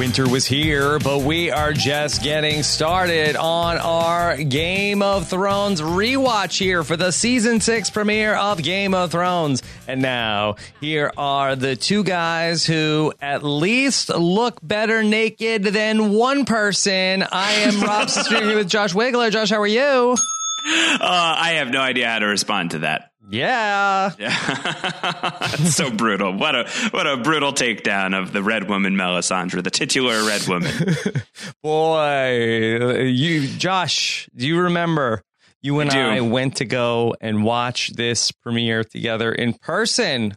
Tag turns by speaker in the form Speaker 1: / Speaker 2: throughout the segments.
Speaker 1: Winter was here, but we are just getting started on our Game of Thrones rewatch here for the season six premiere of Game of Thrones. And now, here are the two guys who at least look better naked than one person. I am Rob Sister with Josh Wigler. Josh, how are you?
Speaker 2: Uh, I have no idea how to respond to that.
Speaker 1: Yeah.
Speaker 2: That's so brutal. What a what a brutal takedown of the red woman Melisandre, the titular red woman.
Speaker 1: Boy, you Josh, do you remember you and
Speaker 2: I
Speaker 1: I, went to go and watch this premiere together in person?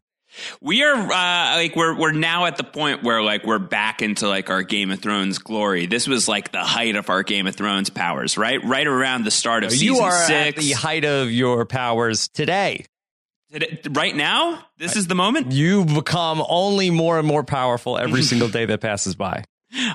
Speaker 2: We are uh, like we're we're now at the point where like we're back into like our Game of Thrones glory. This was like the height of our Game of Thrones powers, right? Right around the start of season
Speaker 1: you are at
Speaker 2: six.
Speaker 1: the height of your powers today.
Speaker 2: Right now, this is the moment.
Speaker 1: You become only more and more powerful every single day that passes by.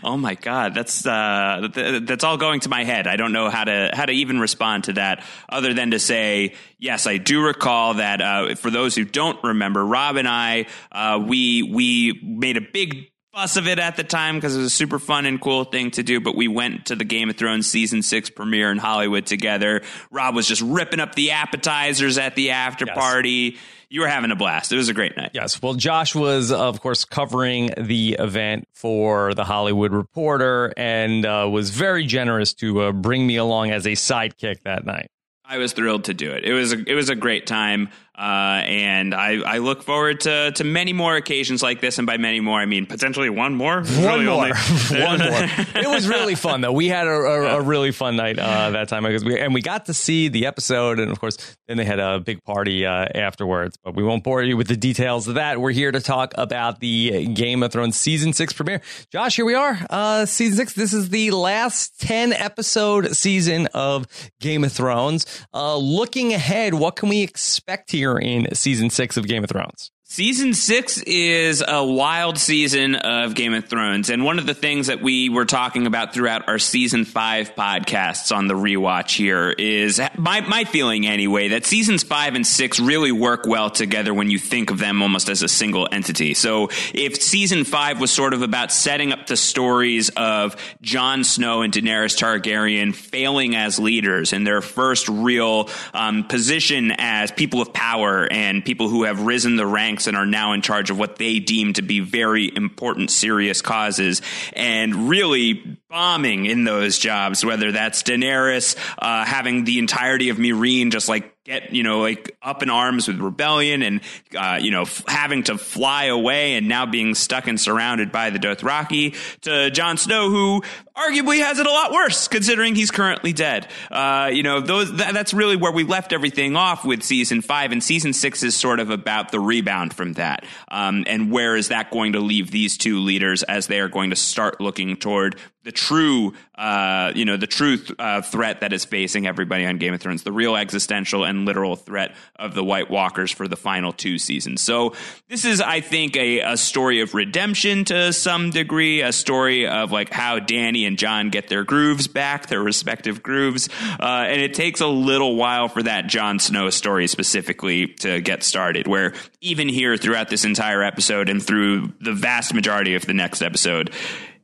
Speaker 2: Oh my god, that's uh, th- that's all going to my head. I don't know how to how to even respond to that, other than to say yes. I do recall that. Uh, for those who don't remember, Rob and I uh, we we made a big fuss of it at the time because it was a super fun and cool thing to do. But we went to the Game of Thrones season six premiere in Hollywood together. Rob was just ripping up the appetizers at the after
Speaker 1: Yes.
Speaker 2: party. You were having a blast. It was a great night.
Speaker 1: Yes. Well, Josh was, of course, covering the event for the Hollywood Reporter and uh, was very generous to uh, bring me along as a sidekick that night.
Speaker 2: I was thrilled to do it. It was a, it was a great time, uh, and I, I look forward to, to many more occasions like this. And by many more, I mean potentially one more.
Speaker 1: One
Speaker 2: Really
Speaker 1: more.
Speaker 2: only-
Speaker 1: One more. It was really fun, though. We had a, a, a really fun night uh, that time because we and we got to see the episode, and of course, then they had a big party uh, afterwards. But we won't bore you with the details of that. We're here to talk about the Game of Thrones season six premiere. Josh, here we are, uh, season six. This is the last ten episode season of Game of Thrones. Uh, looking ahead, what can we expect here in season six of Game of Thrones?
Speaker 2: Season six is a wild season of Game of Thrones. And one of the things that we were talking about throughout our season five podcasts on the rewatch here is my, my feeling anyway, that seasons five and six really work well together when you think of them almost as a single entity. So if season five was sort of about setting up the stories of Jon Snow and Daenerys Targaryen failing as leaders in their first real um, position as people of power and people who have risen the ranks and are now in charge of what they deem to be very important, serious causes, and really bombing in those jobs, whether that's Daenerys uh, having the entirety of Meereen just like get you know like up in arms with rebellion and uh, you know f- having to fly away and now being stuck and surrounded by the Dothraki to Jon Snow who arguably has it a lot worse considering he's currently dead. Uh, you know those that, that's really where we left everything off with season five and season six is sort of about the rebound from that. Um, and where is that going to leave these two leaders as they are going to start looking toward the true, uh, you know, the true th- uh, threat that is facing everybody on Game of Thrones, the real existential and literal threat of the White Walkers for the final two seasons. So this is, I think, a, a story of redemption to some degree, a story of like how Dany and Jon get their grooves back, their respective grooves, uh, and it takes a little while for that Jon Snow story specifically to get started. Where even here, throughout this entire episode and through the vast majority of the next episode.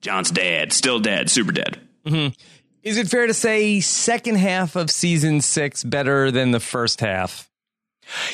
Speaker 2: Jon's dead, still dead, super dead. Mm-hmm.
Speaker 1: Is it fair to say second half of season six better than the first half?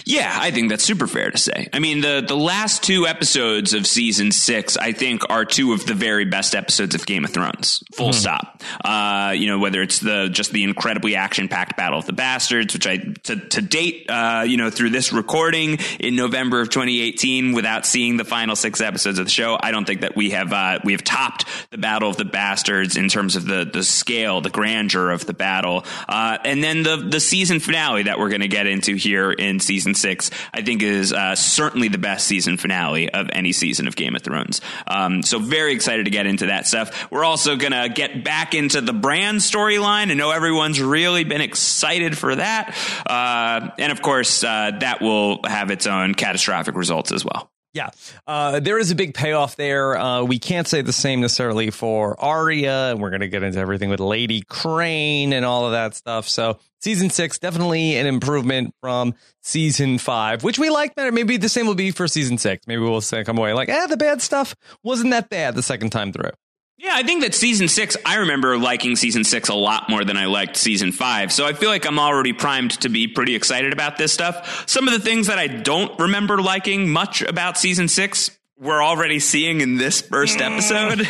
Speaker 2: Yeah, I think that's super fair to say. I mean, the the last two episodes of season six, I think, are two of the very best episodes of Game of Thrones. Full stop. Uh, you know, whether it's the just the incredibly action packed Battle of the Bastards, which I to, to date, uh, you know, through this recording in November of 2018, without seeing the final six episodes of the show, I don't think that we have uh, we have topped the Battle of the Bastards in terms of the the scale, the grandeur of the battle, uh, and then the the season finale that we're going to get into here in season six, I think is uh, certainly the best season finale of any season of Game of Thrones. Um, so very excited to get into that stuff. We're also going to get back into the Bran storyline. I know everyone's really been excited for that, uh, and of course uh, that will have its own catastrophic results as well.
Speaker 1: Yeah, uh, there is a big payoff there. Uh, we can't say the same necessarily for Arya, and we're going to get into everything with Lady Crane and all of that stuff. So, season six definitely an improvement from season five, which we like better. Maybe the same will be for season six. Maybe we'll say come away like, eh, the bad stuff wasn't that bad the second time through.
Speaker 2: Yeah, I think that season six, I remember liking season six a lot more than I liked season five. So I feel like I'm already primed to be pretty excited about this stuff. Some of the things that I don't remember liking much about season six, we're already seeing in this first mm. episode.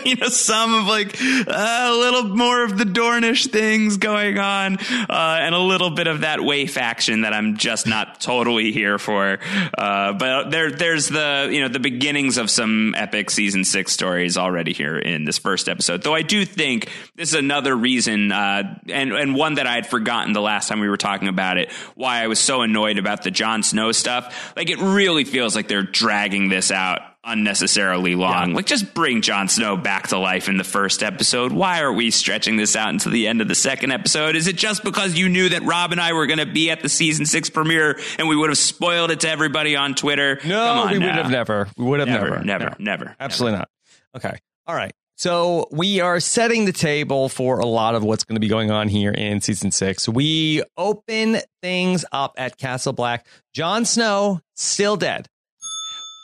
Speaker 2: you know, some of like a little more of the Dornish things going on, uh, and a little bit of that Way action that I'm just not totally here for. Uh, but there, there's the you know the beginnings of some epic season six stories already here in this first episode. Though I do think this is another reason, uh, and and one that I had forgotten the last time we were talking about it, why I was so annoyed about the Jon Snow stuff. Like it really feels like they're dragging this out unnecessarily long. Yeah. Like, just bring Jon Snow back to life in the first episode. Why are we stretching this out into the end of the second episode? Is it just because you knew that Rob and I were going to be at the season six premiere and we would have spoiled it to everybody on Twitter?
Speaker 1: No, we now. would have never. We would have
Speaker 2: never.
Speaker 1: Never,
Speaker 2: never,
Speaker 1: no.
Speaker 2: never.
Speaker 1: Absolutely never. not. Okay. All right. So we are setting the table for a lot of what's going to be going on here in season six. We open things up at Castle Black. Jon Snow still dead.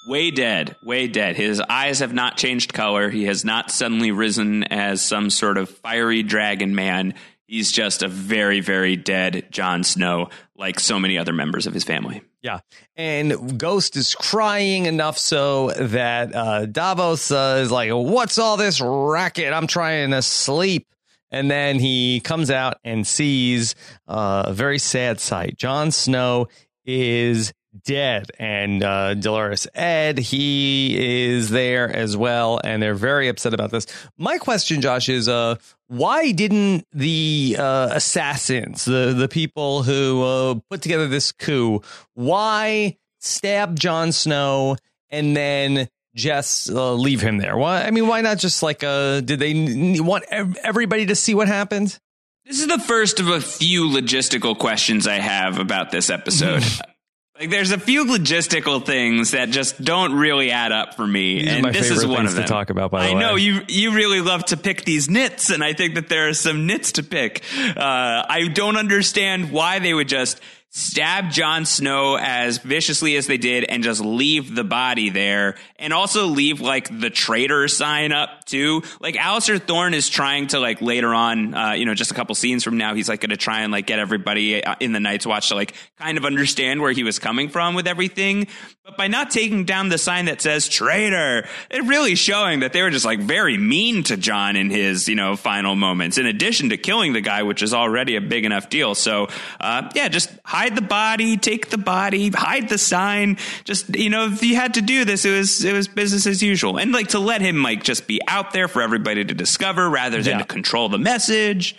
Speaker 2: Way dead, way dead. His eyes have not changed color. He has not suddenly risen as some sort of fiery dragon man. He's just a very, very dead Jon Snow, like so many other members of his family.
Speaker 1: Yeah. And Ghost is crying enough so that uh, Davos uh, is like, What's all this racket? I'm trying to sleep. And then he comes out and sees uh, a very sad sight. Jon Snow is dead. And uh, Dolorous Edd, he is there as well, and they're very upset about this. My question, Josh, is uh, why didn't the uh, assassins, the the people who uh, put together this coup, why stab Jon Snow and then just uh, leave him there? Why? I mean, why not just like uh, did they want everybody to see what happened?
Speaker 2: This is the first of a few logistical questions I have about this episode. Like there's a few logistical things that just don't really add up for me,
Speaker 1: these
Speaker 2: and this is one of them.
Speaker 1: To talk about, by
Speaker 2: the
Speaker 1: I
Speaker 2: way. know you you really love to pick these nits, and I think that there are some nits to pick. Uh, I don't understand why they would just stab Jon Snow as viciously as they did and just leave the body there and also leave like the traitor sign up too. Like Alliser Thorne is trying to like later on, uh, you know, just a couple scenes from now, he's like going to try and like get everybody uh, in the Night's Watch to like kind of understand where he was coming from with everything. But by not taking down the sign that says traitor, it really showing that they were just like very mean to Jon in his, you know, final moments, in addition to killing the guy, which is already a big enough deal. So, uh, yeah, just hide the body, take the body, hide the sign. Just, you know, if you had to do this, it was, it was business as usual. And like to let him like just be out there for everybody to discover rather than yeah. to control the message.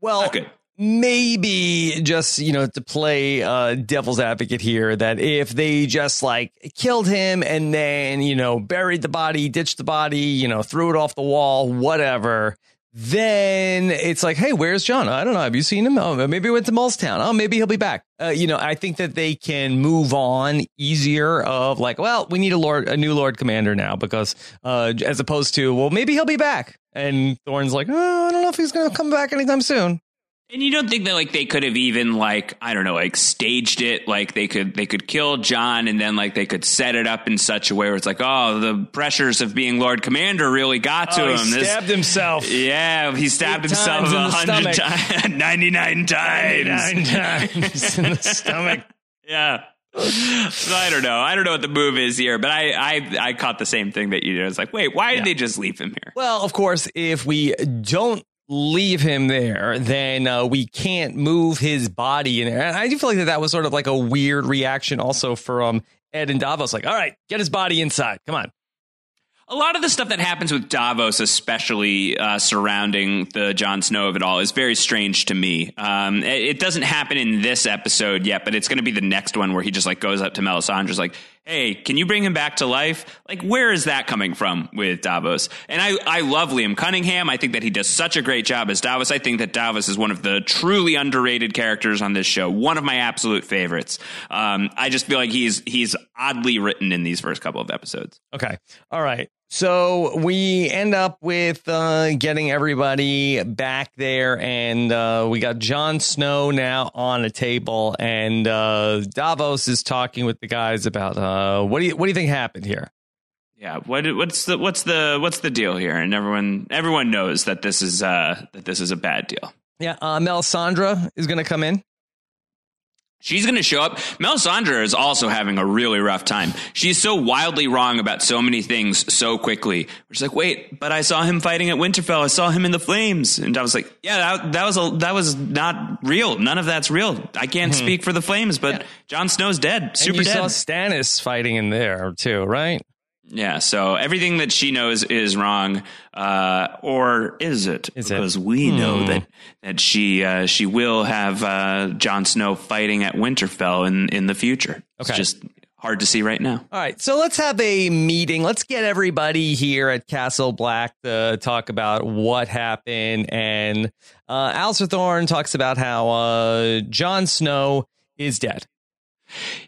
Speaker 1: Well, maybe just you know to play uh devil's advocate here that if they just like killed him and then you know buried the body ditched the body you know threw it off the wall whatever then it's like hey where's Jon? i don't know. Have you seen him? Oh maybe he went to Town. oh maybe he'll be back. Uh, you know i think that they can move on easier of like well we need a lord a new lord commander now because uh as opposed to well maybe he'll be back. And thorne's like oh i don't know if he's gonna come back anytime soon
Speaker 2: and you don't think that like they could have even like I don't know like staged it like they could they could kill Jon and then like they could set it up in such a way where it's like oh the pressures of being Lord Commander really got to
Speaker 1: oh,
Speaker 2: him.
Speaker 1: He stabbed himself.
Speaker 2: Yeah, he stabbed Eight himself a hundred times, ninety nine times,
Speaker 1: ninety nine times in the stomach.
Speaker 2: Yeah. So I don't know. I don't know what the move is here, but I I, I caught the same thing that you did. It's like, wait, why did yeah. they just leave him here?
Speaker 1: Well, of course, if we don't leave him there, then uh, we can't move his body in there. And I do feel like that, that was sort of like a weird reaction also from Edd and Davos. Like, all right, get his body inside. Come on
Speaker 2: a lot of the stuff that happens with Davos, especially uh, surrounding the Jon Snow of it all, is very strange to me. Um, it, it, doesn't happen in this episode yet, but it's going to be the next one where he just like goes up to Melisandre's like, "Hey, can you bring him back to life?" Like, where is that coming from with Davos? And I, I love Liam Cunningham. I think that he does such a great job as Davos. I think that Davos is one of the truly underrated characters on this show. One of my absolute favorites. Um, I just feel like he's he's oddly written in these first couple of episodes.
Speaker 1: Okay, all right. So we end up with uh, getting everybody back there, and uh, we got Jon Snow now on a table, and uh, Davos is talking with the guys about uh, what do you what do you think happened here?
Speaker 2: Yeah, what what's the what's the what's the deal here? And everyone everyone knows that this is uh that this is a bad deal.
Speaker 1: Yeah, uh, Melisandre is going to come in.
Speaker 2: She's going to show up. Melisandre is also having a really rough time. She's so wildly wrong about so many things so quickly. She's like, wait, but I saw him fighting at Winterfell. I saw him in the flames, and I was like, yeah, that, that was a, that was not real. None of that's real. I can't mm-hmm. speak for the flames, but yeah. Jon Snow's dead. Super
Speaker 1: and you
Speaker 2: dead.
Speaker 1: saw Stannis fighting in there too, right?
Speaker 2: Yeah, so everything that she knows is wrong, uh, or is it?
Speaker 1: Is
Speaker 2: because
Speaker 1: it?
Speaker 2: we hmm. know that that she uh, she will have uh, Jon Snow fighting at Winterfell in in the future. Okay. It's just hard to see right now.
Speaker 1: All right, so let's have a meeting. Let's get everybody here at Castle Black to talk about what happened. And uh, Alliser Thorne talks about how uh, Jon Snow is dead.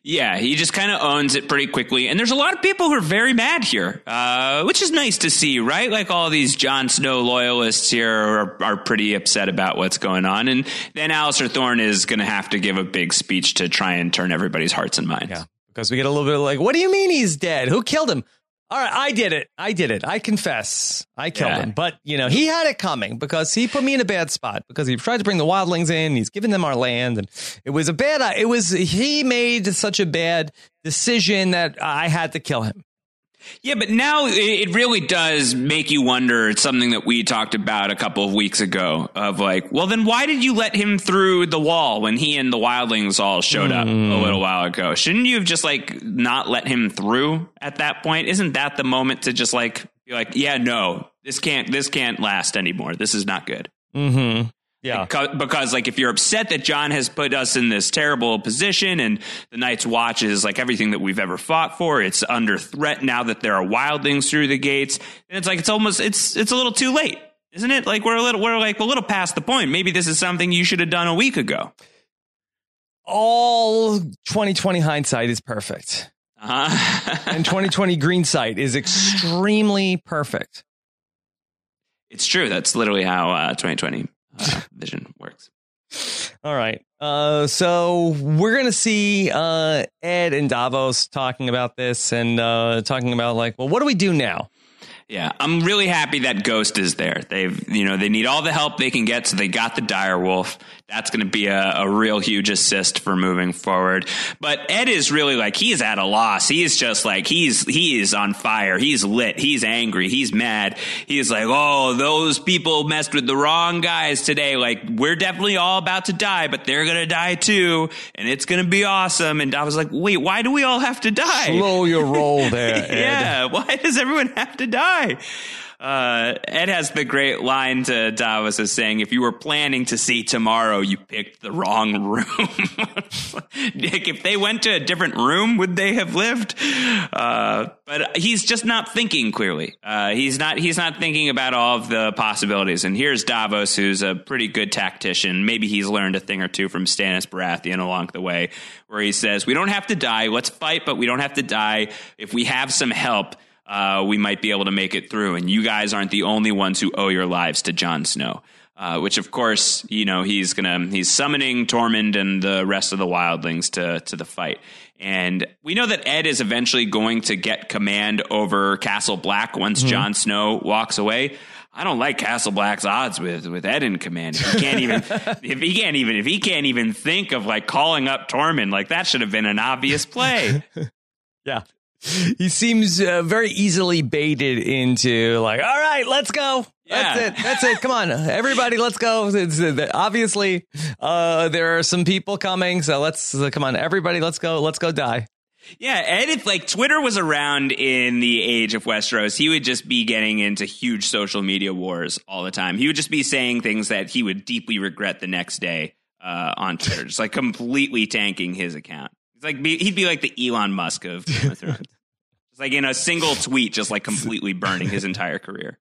Speaker 2: Yeah, he just kind of owns it pretty quickly. And there's a lot of people who are very mad here, uh, which is nice to see, right? Like all these Jon Snow loyalists here are, are pretty upset about what's going on. And then Alliser Thorne is going to have to give a big speech to try and turn everybody's hearts and minds.
Speaker 1: Yeah, because we get a little bit like, what do you mean he's dead? Who killed him? All right, I did it. I did it. I confess. I killed yeah. him. But, you know, he had it coming because he put me in a bad spot because he tried to bring the wildlings in. He's given them our land. And it was a bad, it was, he made such a bad decision that I had to kill him.
Speaker 2: Yeah, but now it really does make you wonder. It's something that we talked about a couple of weeks ago of like, well, then why did you let him through the wall when he and the wildlings all showed up mm. a little while ago? Shouldn't you have just like not let him through at that point? Isn't that the moment to just like be like, yeah, no, this can't, this can't last anymore. This is not good.
Speaker 1: Mm-hmm. Yeah.
Speaker 2: Because, like, if you're upset that Jon has put us in this terrible position and the Night's Watch is like everything that we've ever fought for, it's under threat now that there are wildlings through the gates. And it's like, it's almost, it's, it's a little too late, isn't it? Like, we're a little, we're like a little past the point. Maybe this is something you should have done a week ago.
Speaker 1: All 2020 hindsight is perfect.
Speaker 2: Uh-huh.
Speaker 1: and 2020 green sight is extremely perfect.
Speaker 2: It's true. That's literally how uh, 2020 uh, vision works.
Speaker 1: All right. Uh, so we're gonna see uh, Edd and Davos talking about this and uh, talking about like, well, what do we do now?
Speaker 2: Yeah, I'm really happy that Ghost is there. They've, you know, they need all the help they can get, so they got the dire wolf that's going to be a, a, real huge assist for moving forward. But Edd is really like he's at a loss. He's just like he's he is on fire. He's lit. He's angry. He's mad. He's like, oh, those people messed with the wrong guys today. Like we're definitely all about to die, but they're gonna die too, and it's gonna be awesome. And I was like, wait, why do we all have to die?
Speaker 1: Slow your roll there.
Speaker 2: yeah, why does everyone have to die? Uh, Edd has the great line to Davos as saying, if you were planning to see tomorrow, you picked the wrong room. Nick, if they went to a different room, would they have lived? Uh, but he's just not thinking clearly. Uh, he's not, he's not thinking about all of the possibilities. And here's Davos, who's a pretty good tactician. Maybe he's learned a thing or two from Stannis Baratheon along the way, where he says, we don't have to die. Let's fight, but we don't have to die. If we have some help, uh, we might be able to make it through. And you guys aren't the only ones who owe your lives to Jon Snow. Uh, which of course, you know, he's gonna he's summoning Tormund and the rest of the wildlings to to the fight. And we know that Edd is eventually going to get command over Castle Black once mm-hmm. Jon Snow walks away. I don't like Castle Black's odds with with Edd in command. If he can't even if he can't even if he can't even think of like calling up Tormund, like that should have been an obvious play.
Speaker 1: yeah he seems uh, very easily baited into like, all right, let's go. Yeah. That's it. That's it. Come on, everybody, let's go. It's, uh, obviously, uh, there are some people coming, so let's uh, come on, everybody, let's go. Let's go die.
Speaker 2: Yeah, and if like Twitter was around in the age of Westeros, he would just be getting into huge social media wars all the time. He would just be saying things that he would deeply regret the next day uh, on Twitter, just like completely tanking his account. It's like he'd be like the Elon Musk of Game of Thrones. Just like in a single tweet, just like completely burning his entire career.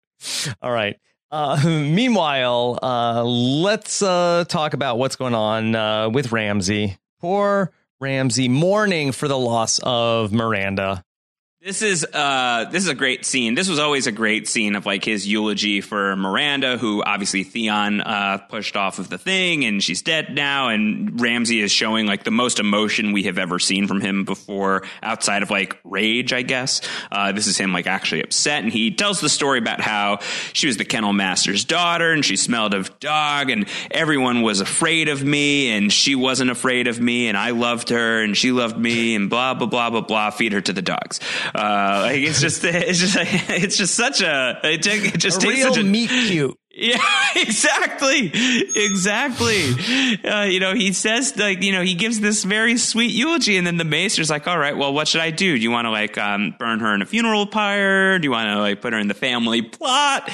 Speaker 1: All right. Uh, meanwhile, uh, let's uh, talk about what's going on uh, with Ramsay. Poor Ramsay mourning for the loss of Myranda.
Speaker 2: This is uh this is a great scene. This was always a great scene of like his eulogy for Myranda, who obviously Theon uh pushed off of the thing and she's dead now, and Ramsay is showing like the most emotion we have ever seen from him before, outside of like rage, I guess. Uh this is him like actually upset, and he tells the story about how she was the kennel master's daughter and she smelled of dog, and everyone was afraid of me, and she wasn't afraid of me, and I loved her and she loved me, and blah blah blah blah blah. Feed her to the dogs. Uh, like it's just, it's just, it's just such a, it, it just
Speaker 1: a
Speaker 2: takes
Speaker 1: real
Speaker 2: such a
Speaker 1: meat cute.
Speaker 2: yeah, exactly, exactly. Uh, you know, he says like, you know, he gives this very sweet eulogy, and then the maester's like, "All right, well, what should I do? Do you want to like um, burn her in a funeral pyre? Do you want to like put her in the family plot?"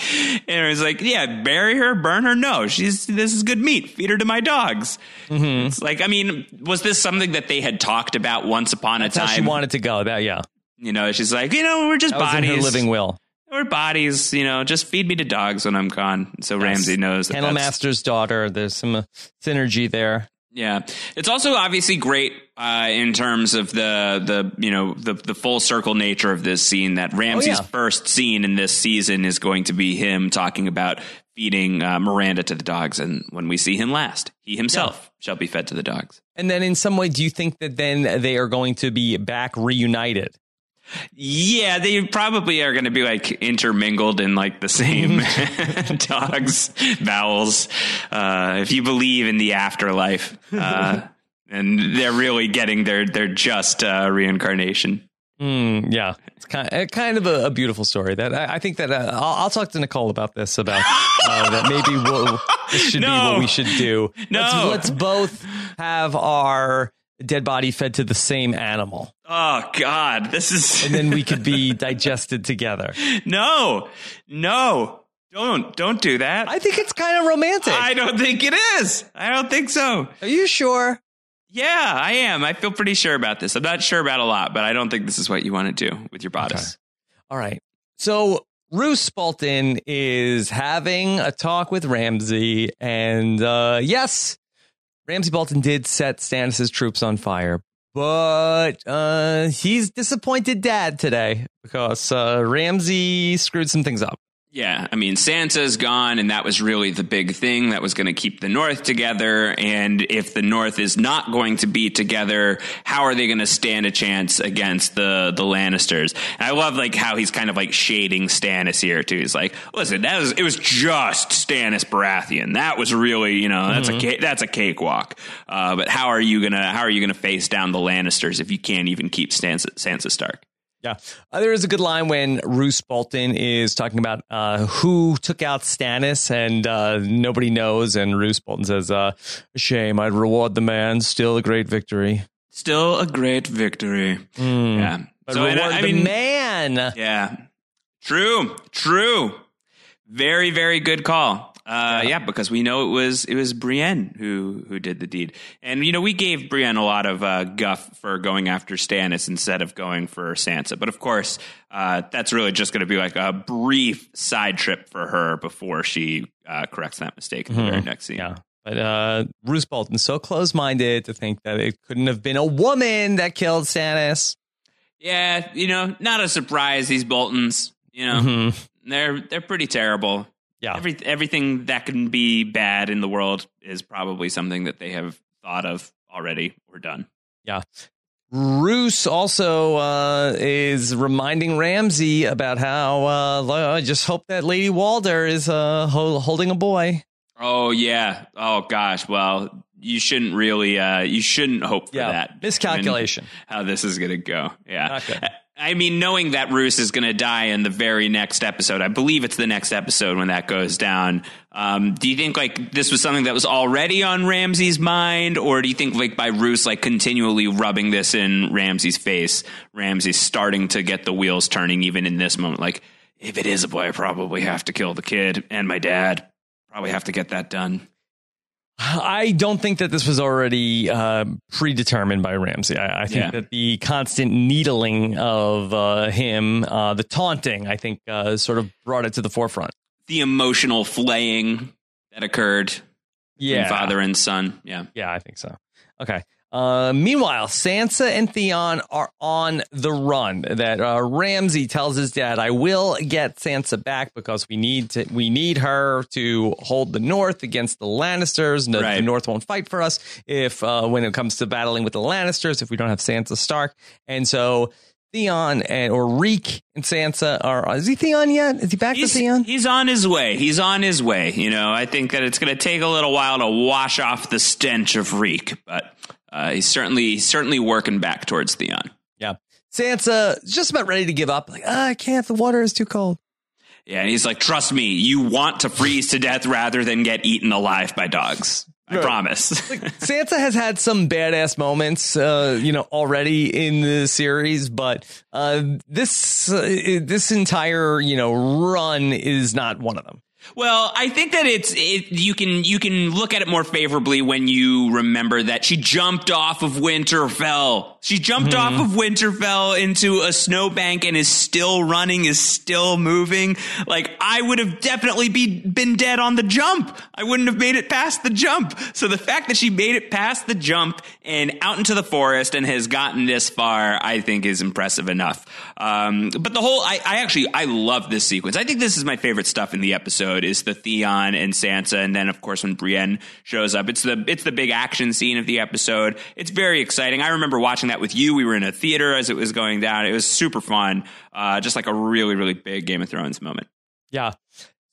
Speaker 2: And he's like, "Yeah, bury her, burn her. No, she's this is good meat. Feed her to my dogs."
Speaker 1: Mm-hmm.
Speaker 2: It's like, I mean, was this something that they had talked about once upon
Speaker 1: That's
Speaker 2: a
Speaker 1: how
Speaker 2: time?
Speaker 1: she wanted to go. That yeah,
Speaker 2: you know, she's like, you know, we're just
Speaker 1: that
Speaker 2: bodies.
Speaker 1: her living will.
Speaker 2: We're bodies, you know, just feed me to dogs when I'm gone. So Ramsay knows that
Speaker 1: Master's daughter. There's some uh, synergy there.
Speaker 2: Yeah, it's also obviously great uh, in terms of the the you know the the full circle nature of this scene. That Ramsay's
Speaker 1: Oh, yeah.
Speaker 2: first scene in this season is going to be him talking about feeding uh, Myranda to the dogs, and when we see him last, he himself shall be fed to the dogs.
Speaker 1: And then, in some way, do you think that then they are going to be back reunited?
Speaker 2: Yeah, they probably are going to be like intermingled in like the same dogs bowels. Uh, if you believe in the afterlife, uh, and they're really getting their their just uh, reincarnation.
Speaker 1: Mm, yeah, it's kind of, kind of a, a beautiful story. That I, I think that uh, I'll, I'll talk to Nicole about this. About uh, that maybe we'll, this should be what we should do.
Speaker 2: No.
Speaker 1: let's, let's both have our dead body fed to the same animal,
Speaker 2: Oh God, this is
Speaker 1: and then we could be digested together.
Speaker 2: no, no, don't don't do that.
Speaker 1: I think it's kind of romantic.
Speaker 2: I don't think it is. I don't think so.
Speaker 1: Are you sure?
Speaker 2: Yeah, I am. I feel pretty sure about this. I'm not sure about a lot, but I don't think this is what you want to do with your bodice.
Speaker 1: All right. So Roose Bolton is having a talk with Ramsay, and uh, yes, Ramsay Bolton did set Stannis' troops on fire, but uh, he's disappointed dad today because uh, Ramsay screwed some things up.
Speaker 2: Yeah, I mean, Sansa's gone, and that was really the big thing that was going to keep the North together. And if the North is not going to be together, how are they going to stand a chance against the the Lannisters? And I love like how he's kind of like shading Stannis here too. He's like, listen, that was it was just Stannis Baratheon. That was really you know that's a ca- that's a cakewalk. Uh, but how are you gonna how are you gonna face down the Lannisters if you can't even keep Sansa, Sansa Stark?
Speaker 1: Yeah. Uh, there is a good line when Roose Bolton is talking about uh, who took out Stannis and uh, nobody knows. And Roose Bolton says, uh, Shame, I'd reward the man. Still a great victory.
Speaker 2: Still a great victory.
Speaker 1: Mm.
Speaker 2: Yeah.
Speaker 1: But
Speaker 2: So,
Speaker 1: reward
Speaker 2: I- I
Speaker 1: the
Speaker 2: mean-
Speaker 1: man.
Speaker 2: Yeah. True. True. Very, very good call. Uh, yeah, because we know it was it was Brienne who who did the deed, and you know we gave Brienne a lot of uh, guff for going after Stannis instead of going for Sansa. But of course, uh, that's really just going to be like a brief side trip for her before she uh, corrects that mistake in the very next scene.
Speaker 1: Yeah. But uh, Roose Bolton's so close minded to think that it couldn't have been a woman that killed Stannis.
Speaker 2: Yeah, you know, not a surprise. These Boltons, you know,
Speaker 1: Mhm.
Speaker 2: they're they're pretty terrible.
Speaker 1: Yeah.
Speaker 2: Every, everything that can be bad in the world is probably something that they have thought of already or done.
Speaker 1: Yeah, Roose also uh, is reminding Ramsay about how uh, I just hope that Lady Walda is uh, ho- holding a boy.
Speaker 2: Oh yeah. Oh gosh. Well, you shouldn't really. Uh, you shouldn't hope for
Speaker 1: Yeah,
Speaker 2: that.
Speaker 1: miscalculation.
Speaker 2: How this is going to go? Yeah. I mean, knowing that Roose is going to die in the very next episode, I believe it's the next episode when that goes down. Um, do you think like this was something that was already on Ramsay's mind, or do you think like by Roose like continually rubbing this in Ramsay's face, Ramsay's starting to get the wheels turning even in this moment? Like, if it is a boy, I probably have to kill the kid and my dad. Probably have to get that done.
Speaker 1: I don't think that this was already uh, predetermined by Ramsay. I, I think
Speaker 2: Yeah.
Speaker 1: that the constant needling of uh, him, uh, the taunting, I think, uh, sort of brought it to the forefront.
Speaker 2: The emotional flaying that occurred
Speaker 1: Yeah,
Speaker 2: between father and son. Yeah.
Speaker 1: Yeah, I think so. Okay. Uh, meanwhile, Sansa and Theon are on the run. That uh, Ramsay tells his dad, "I will get Sansa back because we need to. We need her to hold the North against the Lannisters. No,
Speaker 2: Right.
Speaker 1: The North won't fight for us if uh, when it comes to battling with the Lannisters. If we don't have Sansa Stark, and so." Theon and or Reek and Sansa are is he Theon yet? Is he back
Speaker 2: He's,
Speaker 1: to Theon?
Speaker 2: he's on his way. He's on his way. You know, I think that it's going to take a little while to wash off the stench of reek, but uh, he's certainly he's certainly working back towards Theon.
Speaker 1: Yeah. Sansa just about ready to give up. Like, ah, I can't. The water is too cold.
Speaker 2: Yeah, and he's like, "Trust me, you want to freeze to death rather than get eaten alive by dogs. I
Speaker 1: Right.
Speaker 2: promise."
Speaker 1: Sansa has had some badass moments, uh, you know, already in the series, but uh, this uh, this entire you know run is not one of them.
Speaker 2: Well, I think that it's it, you can you can look at it more favorably when you remember that she jumped off of Winterfell. She jumped off of Winterfell into a snowbank and is still running, is still moving. Like I would have definitely be been dead on the jump. I wouldn't have made it past the jump. So the fact that she made it past the jump and out into the forest and has gotten this far, I think is impressive enough. Um, but the whole, I, I actually, I love this sequence. I think this is my favorite stuff in the episode is the Theon and Sansa. And then of course when Brienne shows up, it's the, it's the big action scene of the episode. It's very exciting. I remember watching that with you. We were in a theater as it was going down. It was super fun. Uh, just like a really, really big Game of Thrones moment.
Speaker 1: Yeah.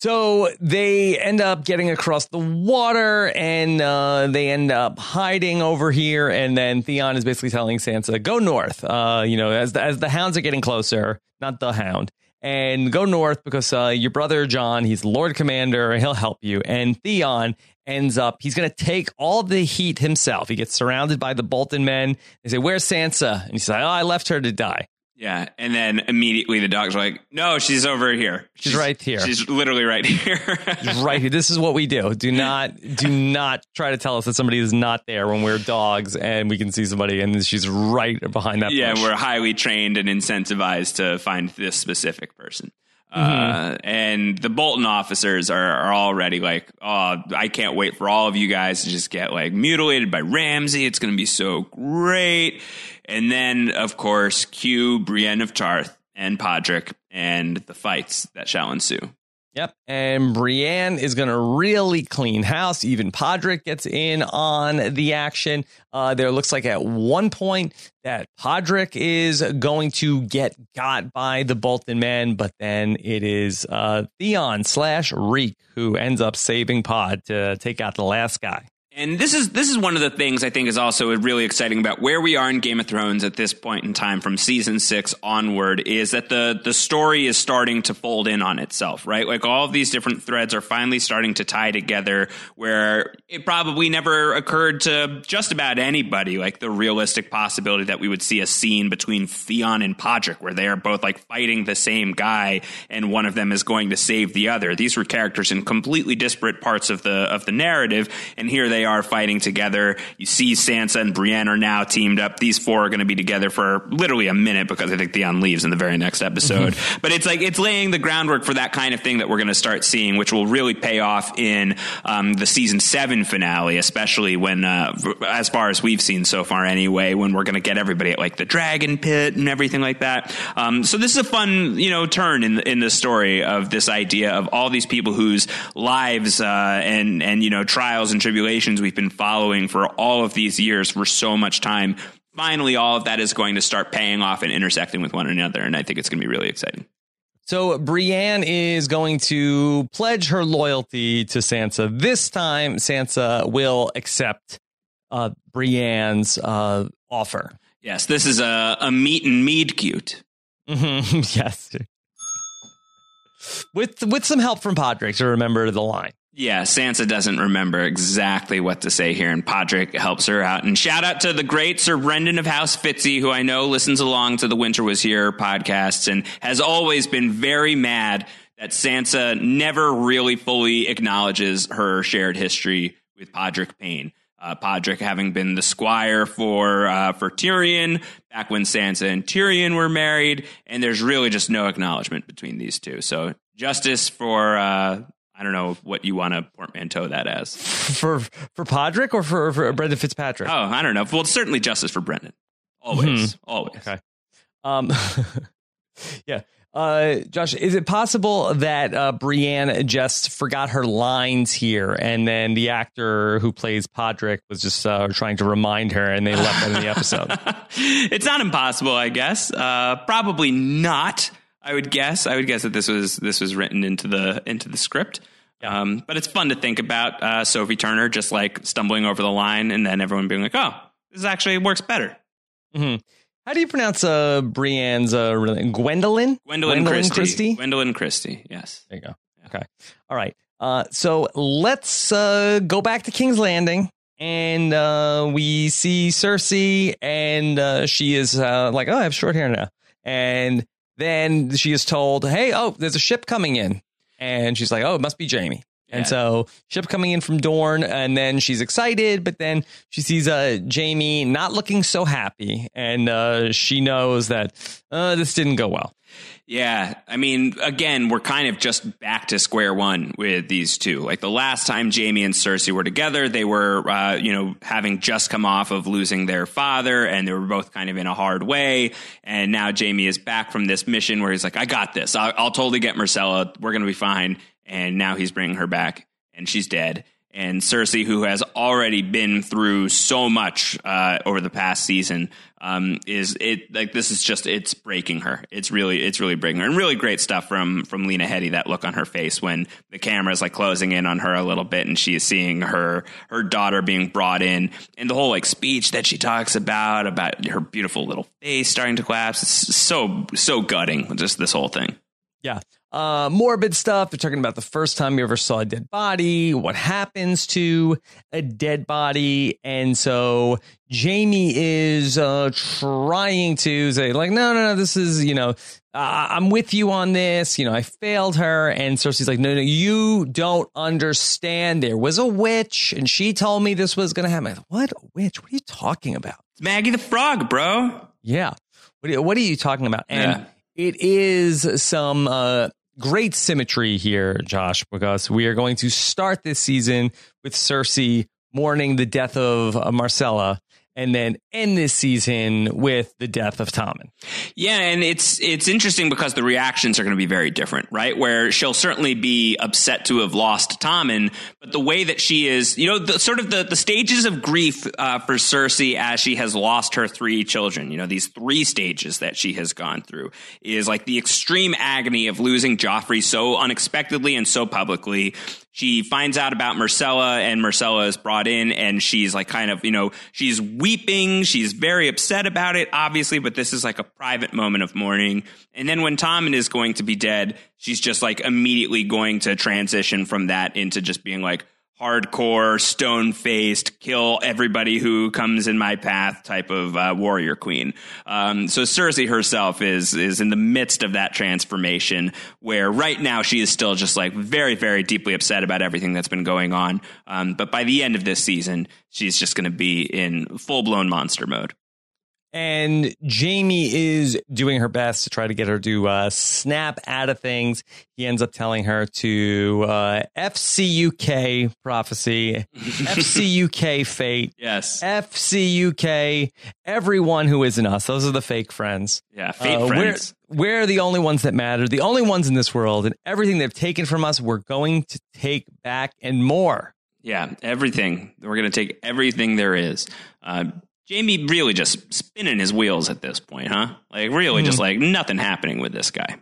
Speaker 1: So they end up getting across the water and uh, they end up hiding over here. And then Theon is basically telling Sansa, go north, uh, you know, as the, as the hounds are getting closer, not the hound, and go north because uh, your brother Jon, he's Lord Commander, he'll help you. And Theon ends up, he's going to take all the heat himself. He gets surrounded by the Bolton men. They say, Where's Sansa? And he's like, Oh, I left her to die.
Speaker 2: Yeah, and then immediately the dogs are like, "No, she's over here.
Speaker 1: She's right here.
Speaker 2: She's literally right here."
Speaker 1: right here. This is what we do. Do not do not try to tell us that somebody is not there when we're dogs and we can see somebody and she's right behind that.
Speaker 2: yeah,
Speaker 1: bush.
Speaker 2: we're highly trained and incentivized to find this specific person.
Speaker 1: Mm-hmm.
Speaker 2: Uh, and the Bolton officers are, are already like, oh, I can't wait for all of you guys to just get like mutilated by Ramsay. It's going to be so great. And then, of course, cue Brienne of Tarth and Podrick and the fights that shall ensue.
Speaker 1: Yep. And Brienne is going to really clean house. Even Podrick gets in on the action. Uh, there looks like at one point that Podrick is going to get got by the Bolton men, but then it is uh, Theon slash Reek who ends up saving Pod to take out the last guy.
Speaker 2: And this is this is one of the things I think is also really exciting about where we are in Game of Thrones at this point in time from season six onward is that the the story is starting to fold in on itself, right? Like all of these different threads are finally starting to tie together where it probably never occurred to just about anybody, like the realistic possibility that we would see a scene between Theon and Podrick where they are both like fighting the same guy and one of them is going to save the other. These were characters in completely disparate parts of the of the narrative, and here they are fighting together. You see Sansa and Brienne are now teamed up. These four are going to be together for literally a minute because I think Theon leaves in the very next episode. But it's like it's laying the groundwork for that kind of thing that we're going to start seeing, which will really pay off in um, the season seven finale, especially when, uh, as far as we've seen so far, anyway, when we're going to get everybody at like the dragon pit and everything like that. Um, so this is a fun, you know, turn in in the story of this idea of all these people whose lives uh, and and you know trials and tribulations we've been following for all of these years for so much time. Finally, all of that is going to start paying off and intersecting with one another, and I think it's going to be really exciting.
Speaker 1: So Brienne is going to pledge her loyalty to Sansa. This time, Sansa will accept uh, Brienne's uh, offer.
Speaker 2: Yes, this is a, a meet and mead cute.
Speaker 1: Mhm, yes, with with some help from Podrick to remember the line.
Speaker 2: Yeah, Sansa doesn't remember exactly what to say here, and Podrick helps her out. And shout out to the great Sir Brendan of House Fitzy, who I know listens along to the Winter Was Here podcasts and has always been very mad that Sansa never really fully acknowledges her shared history with Podrick Payne. Uh, Podrick having been the squire for uh, for Tyrion back when Sansa and Tyrion were married, and there's really just no acknowledgement between these two. So justice for uh, I don't know what you want to portmanteau that as.
Speaker 1: For for Podrick or for, for Brendan Fitzpatrick?
Speaker 2: Oh, I don't know. Well, certainly justice for Brendan. Always, always.
Speaker 1: Okay. Um, yeah. Uh, Josh, is it possible that uh, Brienne just forgot her lines here, and then the actor who plays Podrick was just uh, trying to remind her, and they left that in the episode?
Speaker 2: it's not impossible, I guess. Uh, probably not. I would guess. I would guess that this was this was written into the into the script. Um, but it's fun to think about uh, Sophie Turner just like stumbling over the line, and then everyone being like, "Oh, this actually works better."
Speaker 1: Mm-hmm. How do you pronounce uh, Brienne's uh, Gwendoline?
Speaker 2: Gwendoline, Gwendoline Christie. Christie. Gwendoline Christie. Yes.
Speaker 1: There you go. Okay. All right. Uh, so let's uh, go back to King's Landing, and uh, we see Cersei, and uh, she is uh, like, "Oh, I have short hair now," and then she is told, "Hey, oh, there's a ship coming in," and she's like, "Oh, it must be Jaime." And so ship coming in from Dorne, and then she's excited, but then she sees uh, Jaime not looking so happy, and uh, she knows that uh, this didn't go well.
Speaker 2: Yeah, I mean, again, we're kind of just back to square one with these two. Like the last time Jaime and Cersei were together, they were, uh, you know, having just come off of losing their father, and they were both kind of in a hard way. And now Jaime is back from this mission where he's like, "I got this. I'll, I'll totally get Myrcella. We're gonna be fine." And now he's bringing her back, and she's dead. And Cersei, who has already been through so much uh, over the past season, um, is it like this is just it's breaking her. It's really it's really breaking her, and really great stuff from from Lena Headey. That look on her face when the camera is like closing in on her a little bit, and she is seeing her her daughter being brought in, and the whole like speech that she talks about about her beautiful little face starting to collapse. It's so so gutting. Just this whole thing.
Speaker 1: Yeah. Uh, morbid stuff. They're talking about the first time you ever saw a dead body, what happens to a dead body. And so Jaime is uh, trying to say, like, no, no, no, this is, you know, uh, I'm with you on this. You know, I failed her. And Cersei's like, no, no, you don't understand. There was a witch, and she told me this was going to happen. Like, what? A witch? What are you talking about?
Speaker 2: It's Maggie the Frog, bro.
Speaker 1: Yeah. What are, what are you talking about? And yeah. it is some uh, great symmetry here, Josh, because we are going to start this season with Cersei mourning the death of Myrcella and then end this season with the death of Tommen.
Speaker 2: Yeah, and it's it's interesting because the reactions are going to be very different, right? Where she'll certainly be upset to have lost Tommen, but the way that she is, you know, the sort of the, the stages of grief uh, for Cersei as she has lost her three children, you know, these three stages that she has gone through is like the extreme agony of losing Joffrey so unexpectedly and so publicly she finds out about Myrcella and Myrcella is brought in and she's like kind of, you know, she's weeping. She's very upset about it, obviously, but this is like a private moment of mourning. And then when Tommen is going to be dead, she's just like immediately going to transition from that into just being like, hardcore, stone faced, kill everybody who comes in my path type of uh, warrior queen. Um, so Cersei herself is is in the midst of that transformation, where right now she is still just like very, very deeply upset about everything that's been going on. Um, but by the end of this season, she's just going to be in full blown monster mode.
Speaker 1: And Jaime is doing her best to try to get her to uh, snap out of things. He ends up telling her to uh, FCUK prophecy, FCUK fate.
Speaker 2: Yes.
Speaker 1: FCUK, everyone who isn't us. Those are the fake friends.
Speaker 2: Yeah, fake uh, friends.
Speaker 1: We're, we're the only ones that matter, the only ones in this world. And everything they've taken from us, we're going to take back and more.
Speaker 2: Yeah, everything. We're going to take everything there is. Uh, Jaime really just spinning his wheels at this point, huh? Like really mm-hmm. just like nothing happening with this guy.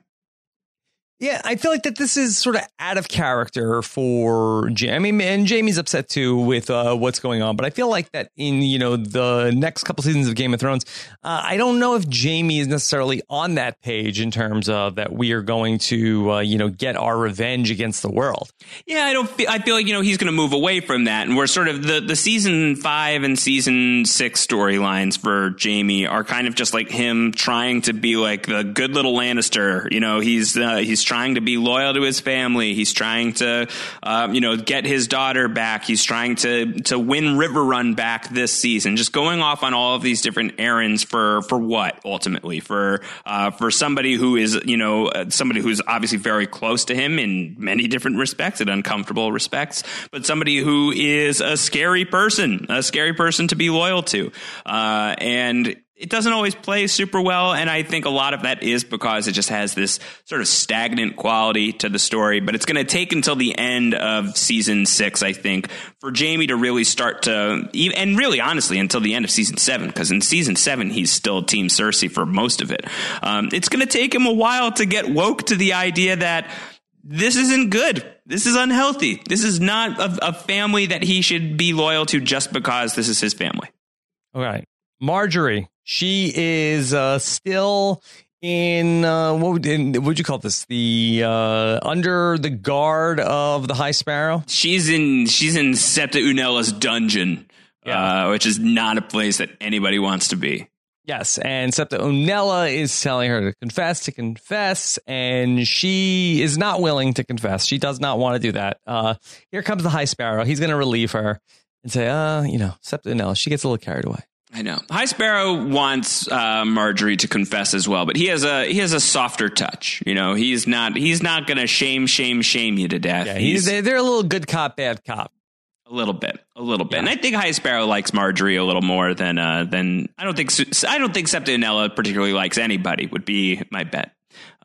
Speaker 1: Yeah, I feel like that this is sort of out of character for Jaime, and Jaime's upset too with uh, what's going on. But I feel like that in you know the next couple seasons of Game of Thrones, uh, I don't know if Jaime is necessarily on that page in terms of that we are going to uh, you know get our revenge against the world.
Speaker 2: Yeah, I don't. Feel, I feel like you know he's going to move away from that, and we're sort of the the season five and season six storylines for Jaime are kind of just like him trying to be like the good little Lannister. You know, he's uh, he's trying to be loyal to his family. He's trying to, uh, you know, get his daughter back. He's trying to to win Riverrun back this season. Just going off on all of these different errands for for what ultimately for uh, for somebody who is you know uh, somebody who's obviously very close to him in many different respects, in uncomfortable respects, but somebody who is a scary person, a scary person to be loyal to, uh, and it doesn't always play super well. And I think a lot of that is because it just has this sort of stagnant quality to the story. But it's going to take until the end of season six, I think, for Jaime to really start to, and really honestly, until the end of season seven, because in season seven, he's still Team Cersei for most of it. Um, it's going to take him a while to get woke to the idea that this isn't good. This is unhealthy. This is not a, a family that he should be loyal to just because this is his family.
Speaker 1: All right. Margaery, she is uh, still in uh, what would in, would you call this? The uh, under the guard of the High Sparrow.
Speaker 2: She's in she's in Septa Unella's dungeon, yeah. uh, which is not a place that anybody wants to be.
Speaker 1: Yes, and Septa Unella is telling her to confess, to confess, and she is not willing to confess. She does not want to do that. Uh, here comes the High Sparrow. He's going to relieve her and say, uh, you know, Septa Unella, she gets a little carried away.
Speaker 2: I know. High Sparrow wants uh, Margaery to confess as well, but he has a he has a softer touch. You know, he's not he's not going to shame shame shame you to death.
Speaker 1: Yeah, he's, he's, they're a little good cop bad cop.
Speaker 2: A little bit, a little bit, yeah. and I think High Sparrow likes Margaery a little more than uh, than I don't think I don't think Septa particularly likes anybody. Would be my bet.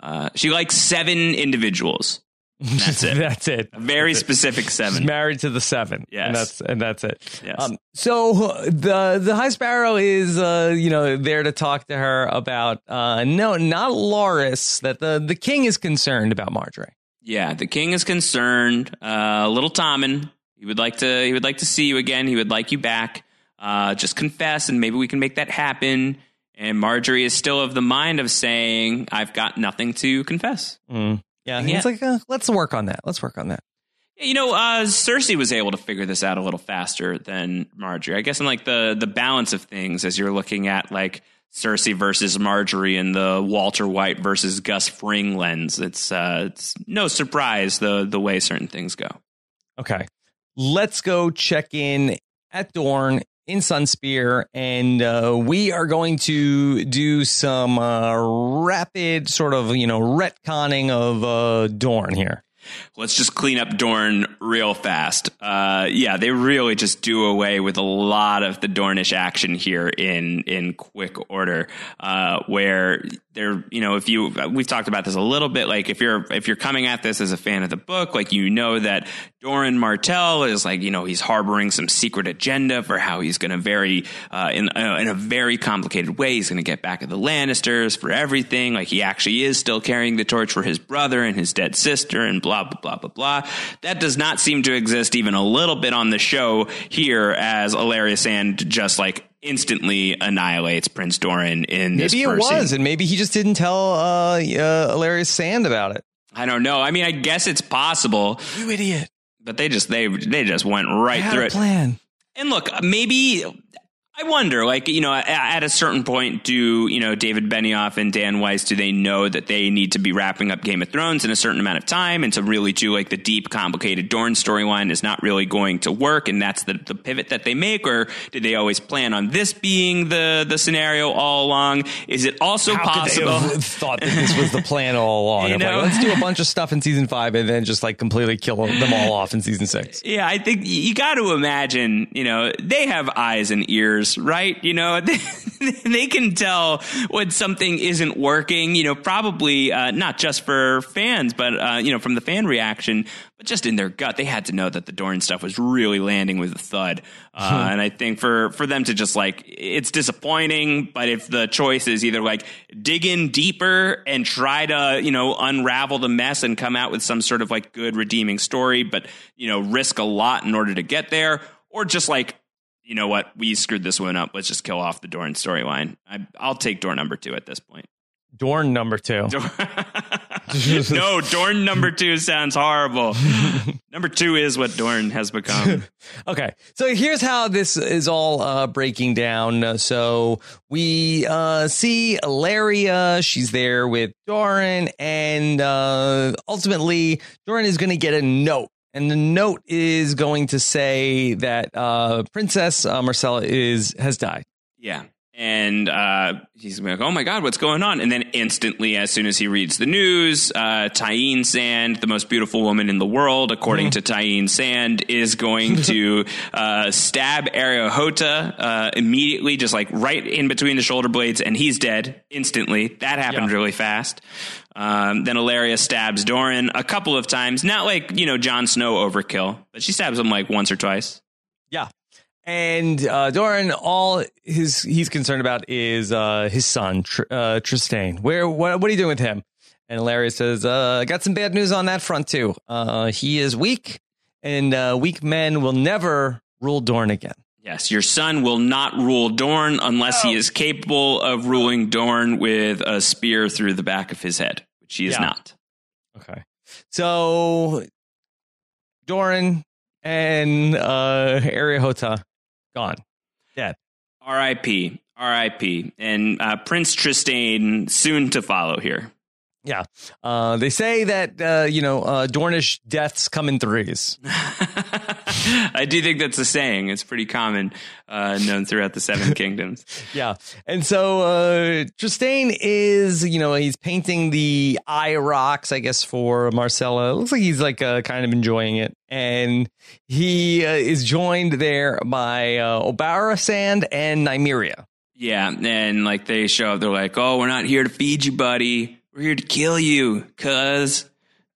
Speaker 2: Uh, she likes seven individuals. That's it.
Speaker 1: that's it.
Speaker 2: A very
Speaker 1: that's
Speaker 2: specific
Speaker 1: it.
Speaker 2: seven.
Speaker 1: She's married to the seven.
Speaker 2: Yes.
Speaker 1: And that's and that's it.
Speaker 2: Yes.
Speaker 1: Um, so the the High Sparrow is uh, you know there to talk to her about uh, no not Loris that the the king is concerned about Margaery.
Speaker 2: Yeah, the king is concerned. Uh, little Tommen, he would like to he would like to see you again. He would like you back. Uh, just confess, and maybe we can make that happen. And Margaery is still of the mind of saying, "I've got nothing to confess."
Speaker 1: Mm. Yeah, yeah. like uh, let's work on that. Let's work on that.
Speaker 2: You know, uh, Cersei was able to figure this out a little faster than Margaery. I guess in like the the balance of things, as you're looking at like Cersei versus Margaery and the Walter White versus Gus Fring lens, it's uh, it's no surprise the the way certain things go.
Speaker 1: Okay, let's go check in at Dorne in Sunspear, and uh, we are going to do some uh, rapid sort of you know retconning of uh, Dorne here.
Speaker 2: Let's just clean up Dorne real fast. Uh, yeah, they really just do away with a lot of the Dornish action here in in quick order. Uh, where they're, you know, if you we've talked about this a little bit. Like if you're if you're coming at this as a fan of the book, like you know that Doran Martell is like you know he's harboring some secret agenda for how he's going to very uh, in uh, in a very complicated way he's going to get back at the Lannisters for everything. Like he actually is still carrying the torch for his brother and his dead sister and blah blah blah blah blah. That does not seem to exist even a little bit on the show here as Ellaria Sand just like instantly annihilates Prince Doran in this.
Speaker 1: maybe it was, and maybe he just didn't tell uh, uh, Ellaria Sand about it.
Speaker 2: I don't know. I mean, I guess it's possible.
Speaker 1: You idiot!
Speaker 2: But they just they they just went right through it.
Speaker 1: Plan.
Speaker 2: And look, maybe I wonder, like, you know, at a certain point, do, you know, David Benioff and Dan Weiss, do they know that they need to be wrapping up Game of Thrones in a certain amount of time and to really do like the deep, complicated Dorne storyline is not really going to work and that's the, the pivot that they make? Or did they always plan on this being the, the scenario all along? Is it also
Speaker 1: How
Speaker 2: possible?
Speaker 1: Could they have thought that this was the plan all along. you know? Like, let's do a bunch of stuff in season five and then just like completely kill them all off in season six.
Speaker 2: Yeah, I think you got to imagine, you know, they have eyes and ears, right? You know, they, can tell when something isn't working, you know, probably uh, not just for fans, but, uh, you know, from the fan reaction, but just in their gut, they had to know that the Dorne stuff was really landing with a thud. Uh, hmm. And I think for, for them to just like, it's disappointing, but if the choice is either like dig in deeper and try to, you know, unravel the mess and come out with some sort of like good redeeming story, but, you know, risk a lot in order to get there, or just like you know what, we screwed this one up. Let's just kill off the Dorne storyline. I'll take door number two at this point.
Speaker 1: Dorne number two.
Speaker 2: no, Dorne number two sounds horrible. number two is what Dorne has become.
Speaker 1: okay, so here's how this is all uh, breaking down. Uh, so we uh, see Ellaria. She's there with Doran, and uh, ultimately, Doran is going to get a note. And the note is going to say that uh, Princess uh, Myrcella is has died.
Speaker 2: Yeah and uh, he's like, "Oh my God, what's going on?" And then instantly, as soon as he reads the news, uh, Tyene Sand, the most beautiful woman in the world, according mm-hmm. to Tyene Sand, is going to uh, stab Areo Hotah uh, immediately, just like right in between the shoulder blades, and he's dead instantly. That happened yeah. really fast. Um, then Ellaria stabs Doran a couple of times, not like you know Jon Snow overkill, but she stabs him like once or twice.
Speaker 1: Yeah, and uh, Doran, all his he's concerned about is uh, his son Tr- uh, Trystane. Where what, what are you doing with him? Ellaria says, uh, "I got some bad news on that front too. Uh, he is weak, and uh, weak men will never rule Dorne again."
Speaker 2: Yes, your son will not rule Dorne unless he is capable of ruling Dorne with a spear through the back of his head, which he is yeah. not.
Speaker 1: Okay, so Doran and uh, Areo Hotah gone, dead.
Speaker 2: R.I.P. R.I.P. And uh, Prince Trystane soon to follow here.
Speaker 1: Yeah. Uh, they say that, uh, you know, uh, Dornish deaths come in threes.
Speaker 2: I do think that's a saying. It's pretty common, uh, known throughout the Seven Kingdoms.
Speaker 1: yeah. And so uh, is, you know, he's painting the eye rocks, I guess, for Myrcella. It looks like he's like uh, kind of enjoying it. And he uh, is joined there by uh, Obara Sand and Nymeria.
Speaker 2: Yeah. And like they show up, they're like, oh, we're not here to feed you, buddy we're here to kill you, cuz.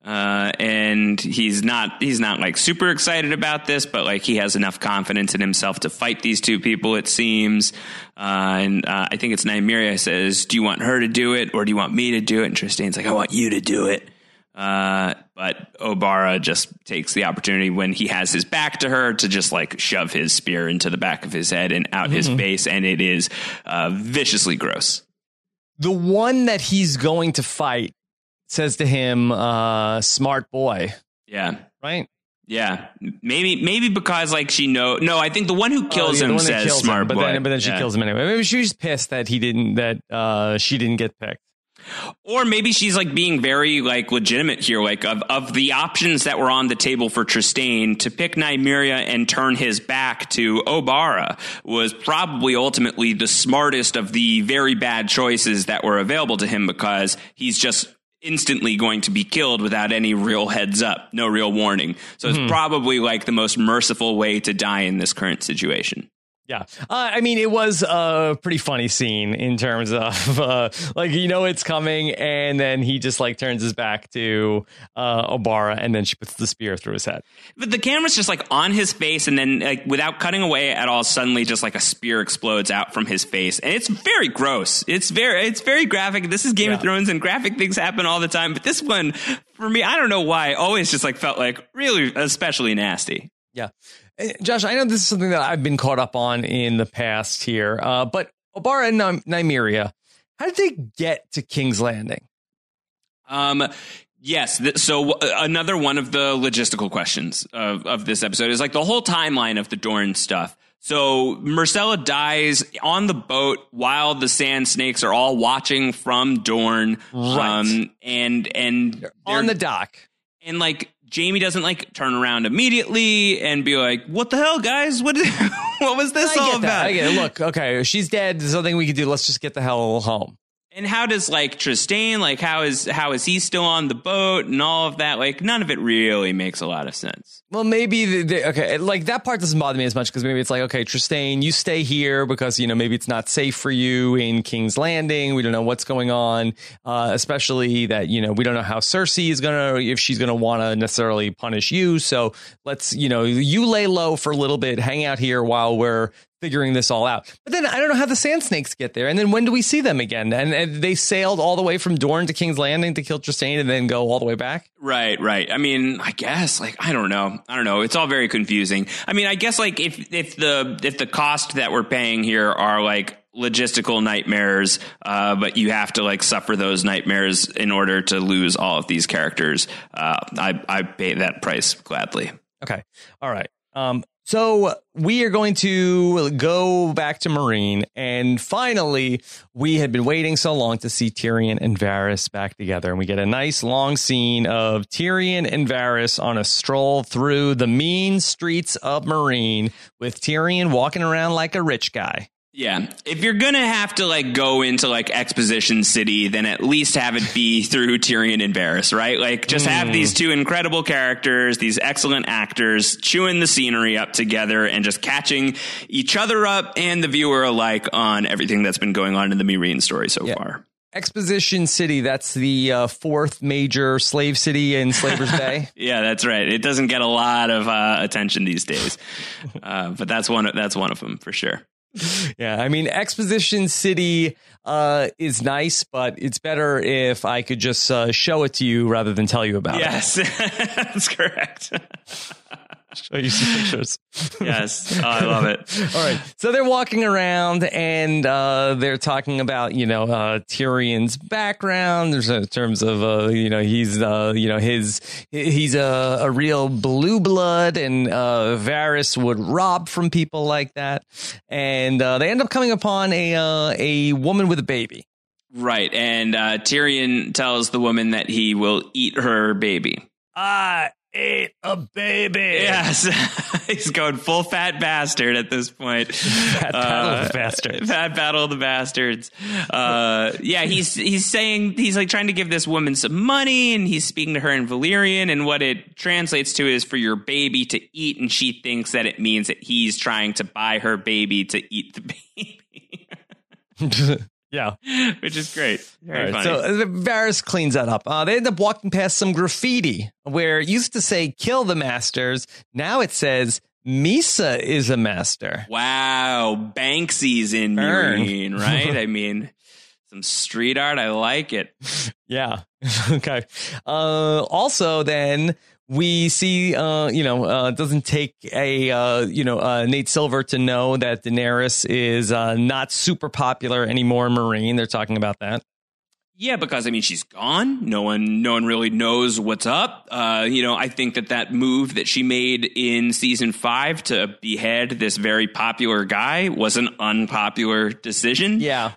Speaker 2: Uh, and he's not he's not like super excited about this, but like he has enough confidence in himself to fight these two people. It seems, uh, and uh, I think it's Nymeria says, "Do you want her to do it, or do you want me to do it?" And Trystane's like, "I want you to do it." Uh, but Obara just takes the opportunity when he has his back to her to just like shove his spear into the back of his head and out mm-hmm. his face, and it is uh, viciously gross
Speaker 1: the one that he's going to fight says to him, uh, smart boy.
Speaker 2: Yeah.
Speaker 1: Right?
Speaker 2: Yeah. Maybe maybe because like she know no, I think the one who oh, kills oh, yeah, him says kills smart
Speaker 1: him, but
Speaker 2: boy.
Speaker 1: Then, but then she yeah. kills him anyway. Maybe she's pissed that he didn't that uh, she didn't get picked.
Speaker 2: Or maybe she's like being very like legitimate here, like of, of the options that were on the table for Trystane to pick Nymeria and turn his back to Obara was probably ultimately the smartest of the very bad choices that were available to him because he's just instantly going to be killed without any real heads up, no real warning. So it's mm-hmm. probably like the most merciful way to die in this current situation.
Speaker 1: Yeah, uh, I mean, it was a pretty funny scene in terms of uh, like you know it's coming, and then he just like turns his back to uh, Obara, and then she puts the spear through his head.
Speaker 2: But the camera's just like on his face, and then like without cutting away at all, suddenly just like a spear explodes out from his face, and it's very gross. It's very it's very graphic. This is Game yeah. of Thrones, and graphic things happen all the time, but this one for me, I don't know why, always just like felt like really especially nasty.
Speaker 1: Yeah. Josh, I know this is something that I've been caught up on in the past here, uh, but Obara and Nymeria, how did they get to King's Landing?
Speaker 2: Um, yes. Th- so uh, another one of the logistical questions of, of this episode is like the whole timeline of the Dorne stuff. So Myrcella dies on the boat while the Sand Snakes are all watching from Dorne.
Speaker 1: right? Um,
Speaker 2: and and
Speaker 1: on the dock,
Speaker 2: and like Jaime doesn't like turn around immediately and be like, "What the hell, guys? What what was this all about?"
Speaker 1: That. I get it. Look, okay, she's dead. There's nothing we can do. Let's just get the hell home.
Speaker 2: And how does like Trystane like how is how is he still on the boat and all of that? Like none of it really makes a lot of sense.
Speaker 1: Well, maybe okay, like that part doesn't bother me as much because maybe it's like okay, Trystane, you stay here because you know maybe it's not safe for you in King's Landing. We don't know what's going on, uh, especially that you know we don't know how Cersei is gonna if she's gonna want to necessarily punish you. So let's you know you lay low for a little bit, hang out here while we're figuring this all out. But then I don't know how the sand snakes get there. And then when do we see them again? And, and, they sailed all the way from Dorne to King's Landing to kill Trystane and then go all the way back?
Speaker 2: Right, right. I mean, I guess like I don't know. I don't know. It's all very confusing. I mean, I guess like if if the if the cost that we're paying here are like logistical nightmares, uh, but you have to like suffer those nightmares in order to lose all of these characters. Uh, I I pay that price gladly.
Speaker 1: Okay. All right. Um, so we are going to go back to Meereen, and finally, we had been waiting so long to see Tyrion and Varys back together, and we get a nice long scene of Tyrion and Varys on a stroll through the mean streets of Meereen, with Tyrion walking around like a rich guy.
Speaker 2: Yeah. If you're going to have to like go into like exposition city, then at least have it be through Tyrion and Varys, right? Like just have
Speaker 1: Hmm.
Speaker 2: these two incredible characters, these excellent actors chewing the scenery up together and just catching each other up and the viewer alike on everything that's been going on in the Meereen story so
Speaker 1: Yeah.
Speaker 2: far.
Speaker 1: Exposition City, that's the uh, fourth major slave city in Slaver's Bay.
Speaker 2: Yeah, that's right. It doesn't get a lot of uh, attention these days, uh, but that's one. That's one of them for sure.
Speaker 1: Yeah, I mean, Exposition City uh, is nice, but it's better if I could just uh, show it to you rather than tell you about it.
Speaker 2: Yes, that's correct.
Speaker 1: it. Show you some pictures.
Speaker 2: yes, oh, I love it.
Speaker 1: All right. So they're walking around and uh, they're talking about, you know, uh, Tyrion's background. There's in terms of, uh, you know, he's, uh, you know, his, he's a, a real blue blood and uh, Varys would rob from people like that. And uh, they end up coming upon a, uh, a woman with a baby.
Speaker 2: Right, and uh, Tyrion tells the woman that he will eat her baby.
Speaker 1: I ate a baby.
Speaker 2: Yes, he's going full fat bastard at this point.
Speaker 1: Fat battle of the bastards.
Speaker 2: Fat battle of the bastards. Uh, yeah, he's he's saying he's like trying to give this woman some money, and he's speaking to her in Valyrian, and what it translates to is for your baby to eat, and she thinks that it means that he's trying to buy her baby to eat the baby.
Speaker 1: Yeah.
Speaker 2: Which is great. Very
Speaker 1: right,
Speaker 2: funny.
Speaker 1: so uh, Varys cleans that up. Uh, they end up walking past some graffiti where it used to say "kill the masters." Now it says "Misa is a master."
Speaker 2: Wow, Banksy's in
Speaker 1: Burn.
Speaker 2: Meereen, right? I mean, some street art. I like it.
Speaker 1: Yeah. okay. Uh, also, then we see, uh, you know, uh, it doesn't take a, uh, you know, uh, Nate Silver to know that Daenerys is uh, not super popular anymore Meereen. They're talking about that.
Speaker 2: Yeah, because I mean, she's gone. No one, no one really knows what's up. Uh, you know, I think that that move that she made in season five to behead this very popular guy was an unpopular decision.
Speaker 1: Yeah.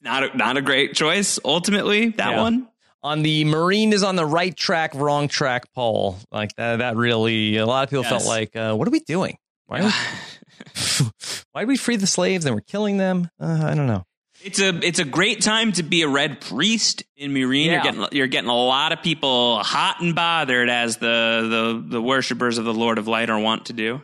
Speaker 2: not a, not a great choice. Ultimately, that
Speaker 1: Yeah.
Speaker 2: one.
Speaker 1: On the Meereen is on the right track, wrong track poll. Like that, that really, a lot of people
Speaker 2: Yes.
Speaker 1: felt like, uh, what are we doing? Why, are we, why did we free the slaves and we're killing them? Uh, I don't know.
Speaker 2: It's a it's a great time to be a red priest in Meereen.
Speaker 1: Yeah.
Speaker 2: You're getting you're getting a lot of people hot and bothered as the the the worshippers of the Lord of Light are wont to do.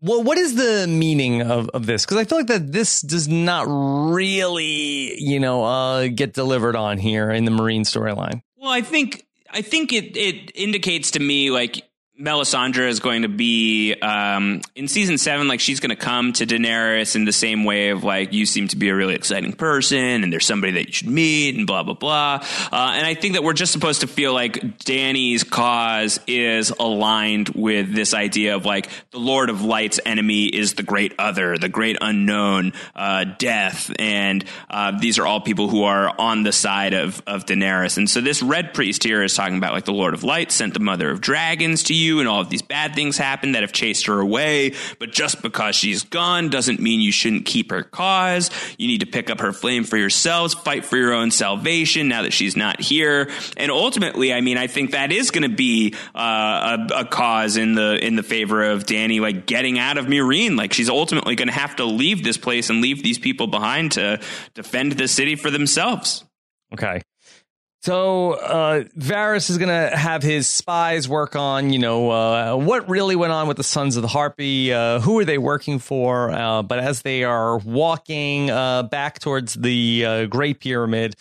Speaker 1: Well, what is the meaning of, of this? Because I feel like that this does not really, you know, uh, get delivered on here in the Meereen storyline.
Speaker 2: Well, I think I think it it indicates to me like Melisandre is going to be um, in season seven. Like she's going to come to Daenerys in the same way of like you seem to be a really exciting person, and there's somebody that you should meet, and blah blah blah. Uh, and I think that we're just supposed to feel like Dany's cause is aligned with this idea of like the Lord of Light's enemy is the great other, the great unknown, uh, death, and uh, these are all people who are on the side of of Daenerys. And so this red priest here is talking about like the Lord of Light sent the Mother of Dragons to you, and all of these bad things happen that have chased her away. But just because she's gone doesn't mean you shouldn't keep her cause. You need to pick up her flame for yourselves, fight for your own salvation now that she's not here. And ultimately, I mean, I think that is going to be uh, a, a cause in the in the favor of Dany, like getting out of Meereen. Like she's ultimately going to have to leave this place and leave these people behind to defend the city for themselves.
Speaker 1: Okay. So uh, Varys is going to have his spies work on, you know, uh, what really went on with the Sons of the Harpy. Uh, who are they working for? Uh, but as they are walking uh, back towards the uh, Great Pyramid,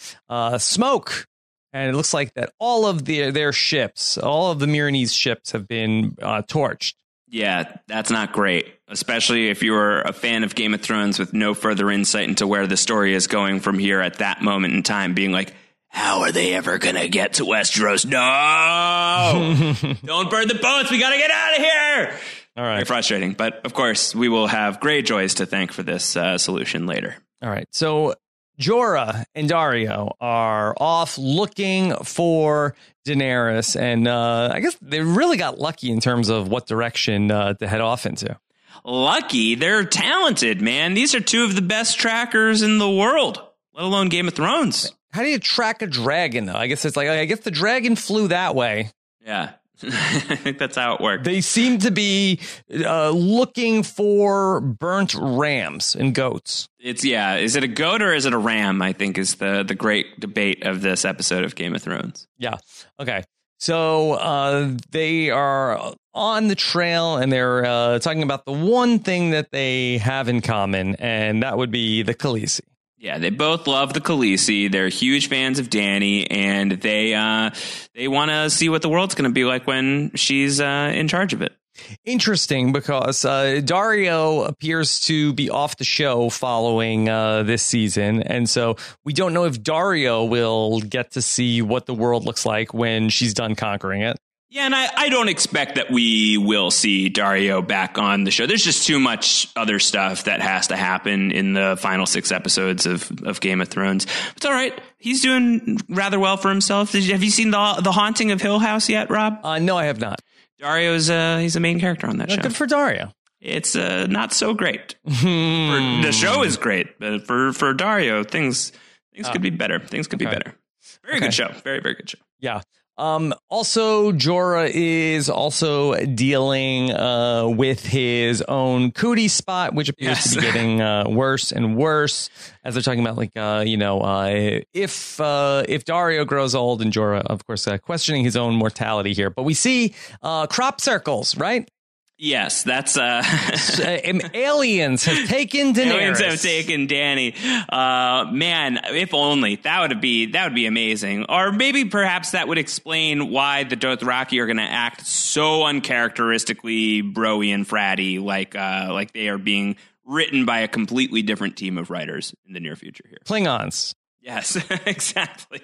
Speaker 1: smoke, and it looks like that all of their their ships, all of the Meereenese ships, have been torched.
Speaker 2: Yeah, that's not great, especially if you're a fan of Game of Thrones with no further insight into where the story is going from here at that moment in time, being like, how are they ever going to get to Westeros? No! Don't burn the boats. We got to get out of here.
Speaker 1: All right.
Speaker 2: Very frustrating. But of course, we will have Greyjoys to thank for this uh, solution later.
Speaker 1: All right. So Jorah and Daario are off looking for Daenerys, and uh, I guess they really got lucky in terms of what direction uh, to head off into.
Speaker 2: Lucky, they're talented, man. These are two of the best trackers in the world, let alone Game of Thrones.
Speaker 1: How do you track a dragon? Though I guess it's like I guess the dragon flew that way.
Speaker 2: Yeah. I think that's how it works.
Speaker 1: They seem to be uh, looking for burnt rams and goats.
Speaker 2: It's yeah. Is it a goat or is it a ram? I think is the the great debate of this episode of Game of Thrones.
Speaker 1: Yeah. Okay. So uh, they are on the trail and they're uh, talking about the one thing that they have in common, and that would be the Khaleesi.
Speaker 2: Yeah, they both love the Khaleesi. They're huge fans of Dany, and they uh, they want to see what the world's going to be like when she's uh, in charge of it.
Speaker 1: Interesting because uh, Daario appears to be off the show following uh, this season. And so we don't know if Daario will get to see what the world looks like when she's done conquering it.
Speaker 2: Yeah, and I, I don't expect that we will see Daario back on the show. There's just too much other stuff that has to happen in the final six episodes of, of Game of Thrones. It's all right. He's doing rather well for himself. You, have you seen the the Haunting of Hill House yet, Rob?
Speaker 1: Uh, no, I have not.
Speaker 2: Daario's uh, he's a main character on that
Speaker 1: well,
Speaker 2: show.
Speaker 1: Good for Daario.
Speaker 2: It's uh, not so great. for, the show is great, but for for Daario, things things could be better. Things could
Speaker 1: Okay.
Speaker 2: be better. Very
Speaker 1: Okay.
Speaker 2: good show. Very very good show.
Speaker 1: Yeah. Um, also, Jorah is also dealing uh, with his own cootie spot, which appears to be getting uh, worse and worse as they're talking about, like, uh, you know, uh, if uh, if Daario grows old, and Jorah, of course, uh, questioning his own mortality here. But we see uh, crop circles, right?
Speaker 2: Yes, that's uh,
Speaker 1: Uh, aliens have taken Daenerys.
Speaker 2: Aliens have taken Dany. Uh, man, if only that would be that would be amazing. Or maybe perhaps that would explain why the Dothraki are going to act so uncharacteristically broy and fratty, like uh, like they are being written by a completely different team of writers in the near future. Here,
Speaker 1: Klingons.
Speaker 2: Yes, exactly.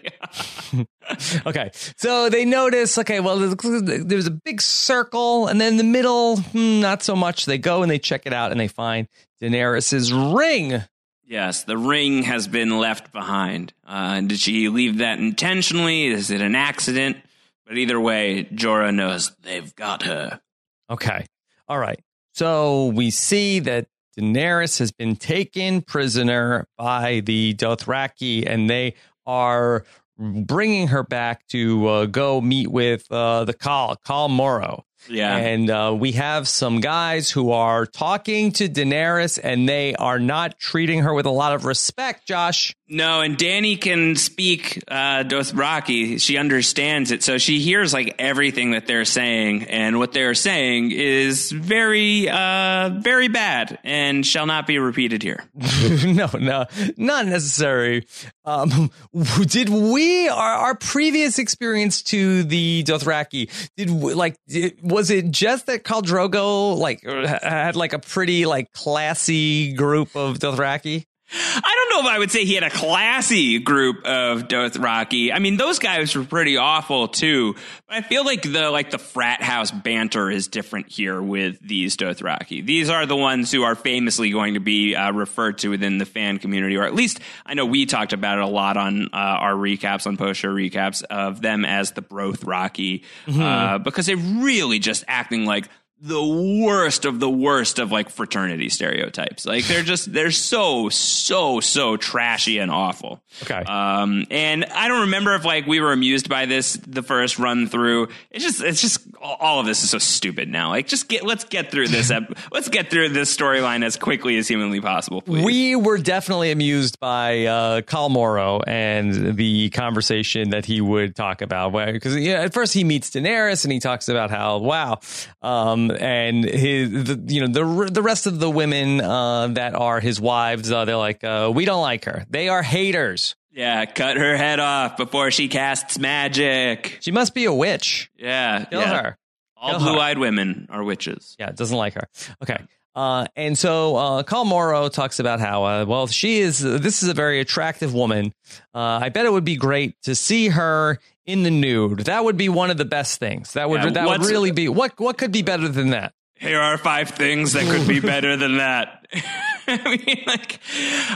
Speaker 1: okay, so they notice. Okay, well, there's, a big circle, and then in the middle, hmm, not so much. They go and they check it out, and they find Daenerys's ring.
Speaker 2: Yes, the ring has been left behind. Uh, did she leave that intentionally? Is it an accident? But either way, Jorah knows they've got her.
Speaker 1: Okay, all right. So we see that Daenerys has been taken prisoner by the Dothraki, and they are bringing her back to uh, go meet with uh, the Khal, Khal Moro.
Speaker 2: Yeah.
Speaker 1: And uh, we have some guys who are talking to Daenerys, and they are not treating her with a lot of respect, Josh.
Speaker 2: No, and Dany can speak uh, Dothraki. She understands it, so she hears like everything that they're saying, and what they're saying is very, uh, very bad, and shall not be repeated here.
Speaker 1: no, no, not necessary. Um, did we our, our previous experience to the Dothraki? Did we, like did, was it just that Khal Drogo like had like a pretty like classy group of Dothraki?
Speaker 2: I don't know if I would say he had a classy group of Dothraki. I mean, those guys were pretty awful too. But I feel like the like the frat house banter is different here with these Dothraki. These are the ones who are famously going to be uh, referred to within the fan community, or at least I know we talked about it a lot on uh, our recaps on post show recaps of them as the Brothraki uh, because they're really just acting like the worst of the worst of like fraternity stereotypes. Like they're just they're so so so trashy and awful.
Speaker 1: Okay.
Speaker 2: Um, and I don't remember if like we were amused by this the first run through. It's just it's just all of this is so stupid now. Like just get let's get through this ep- let's get through this storyline as quickly as humanly possible, please.
Speaker 1: We were definitely amused by uh, Khal Moro and the conversation that he would talk about. Because yeah, at first he meets Daenerys and he talks about how wow, um, and his the, you know the the rest of the women uh, that are his wives, uh, they're like uh, we don't like her. They are haters.
Speaker 2: yeah, cut her head off before she casts magic.
Speaker 1: She must be a witch.
Speaker 2: Yeah,
Speaker 1: Kill
Speaker 2: yeah.
Speaker 1: her.
Speaker 2: All blue-eyed women are witches.
Speaker 1: Yeah, doesn't like her. Okay. Uh, and so uh, Khal Moro talks about how, uh, well, she is, this is a very attractive woman. Uh, I bet it would be great to see her in the nude. That would be one of the best things. That would,
Speaker 2: Yeah,
Speaker 1: that would really be, what, what could be better than that?
Speaker 2: Here are five things that could be better than that. I mean, like,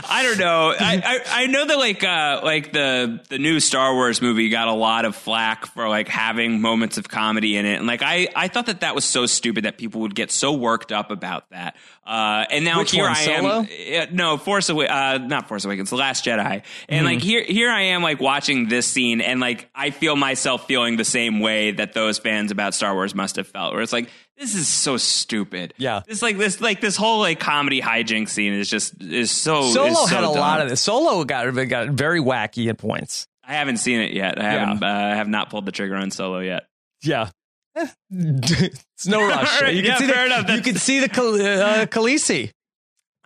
Speaker 2: I don't know. I, I, I know that like uh like the the new Star Wars movie got a lot of flack for like having moments of comedy in it, and like I I thought that that was so stupid that people would get so worked up about that. Uh, and now
Speaker 1: Which
Speaker 2: here
Speaker 1: one,
Speaker 2: I
Speaker 1: Solo?
Speaker 2: am. Uh, no, Force Away, uh, not Force Awakens, The Last Jedi, and like
Speaker 1: Mm-hmm.
Speaker 2: here here I am like watching this scene, and like I feel myself feeling the same way that those fans about Star Wars must have felt, where it's like. This is so stupid.
Speaker 1: Yeah.
Speaker 2: This like this like this whole like comedy hijinks scene is just is so
Speaker 1: Solo
Speaker 2: is so
Speaker 1: had a
Speaker 2: dumb.
Speaker 1: lot of this. Solo got got very wacky at points.
Speaker 2: I haven't seen it yet. I haven't. Uh, I have not pulled the trigger on Solo yet.
Speaker 1: Yeah. It's no rush.
Speaker 2: Right,
Speaker 1: you can
Speaker 2: yeah,
Speaker 1: see the,
Speaker 2: enough.
Speaker 1: You can see the uh, Khaleesi.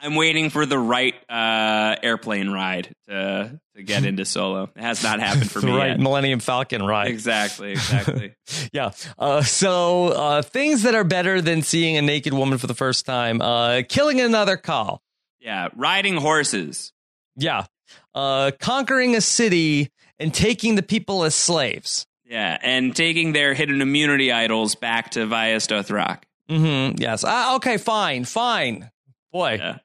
Speaker 2: I'm waiting for the right uh, airplane ride to to get into Solo. It has not happened for
Speaker 1: the
Speaker 2: me
Speaker 1: right
Speaker 2: yet.
Speaker 1: Millennium Falcon ride.
Speaker 2: Exactly. Exactly.
Speaker 1: Yeah. Uh, so uh, things that are better than seeing a naked woman for the first time. Uh, killing another cow.
Speaker 2: yeah. Riding horses.
Speaker 1: Yeah. Uh, conquering a city and taking the people as slaves.
Speaker 2: Yeah, and taking their hidden immunity idols back to Vaes Dothrak.
Speaker 1: hmm Yes. Uh, okay. Fine. Fine. Boy,
Speaker 2: Yeah.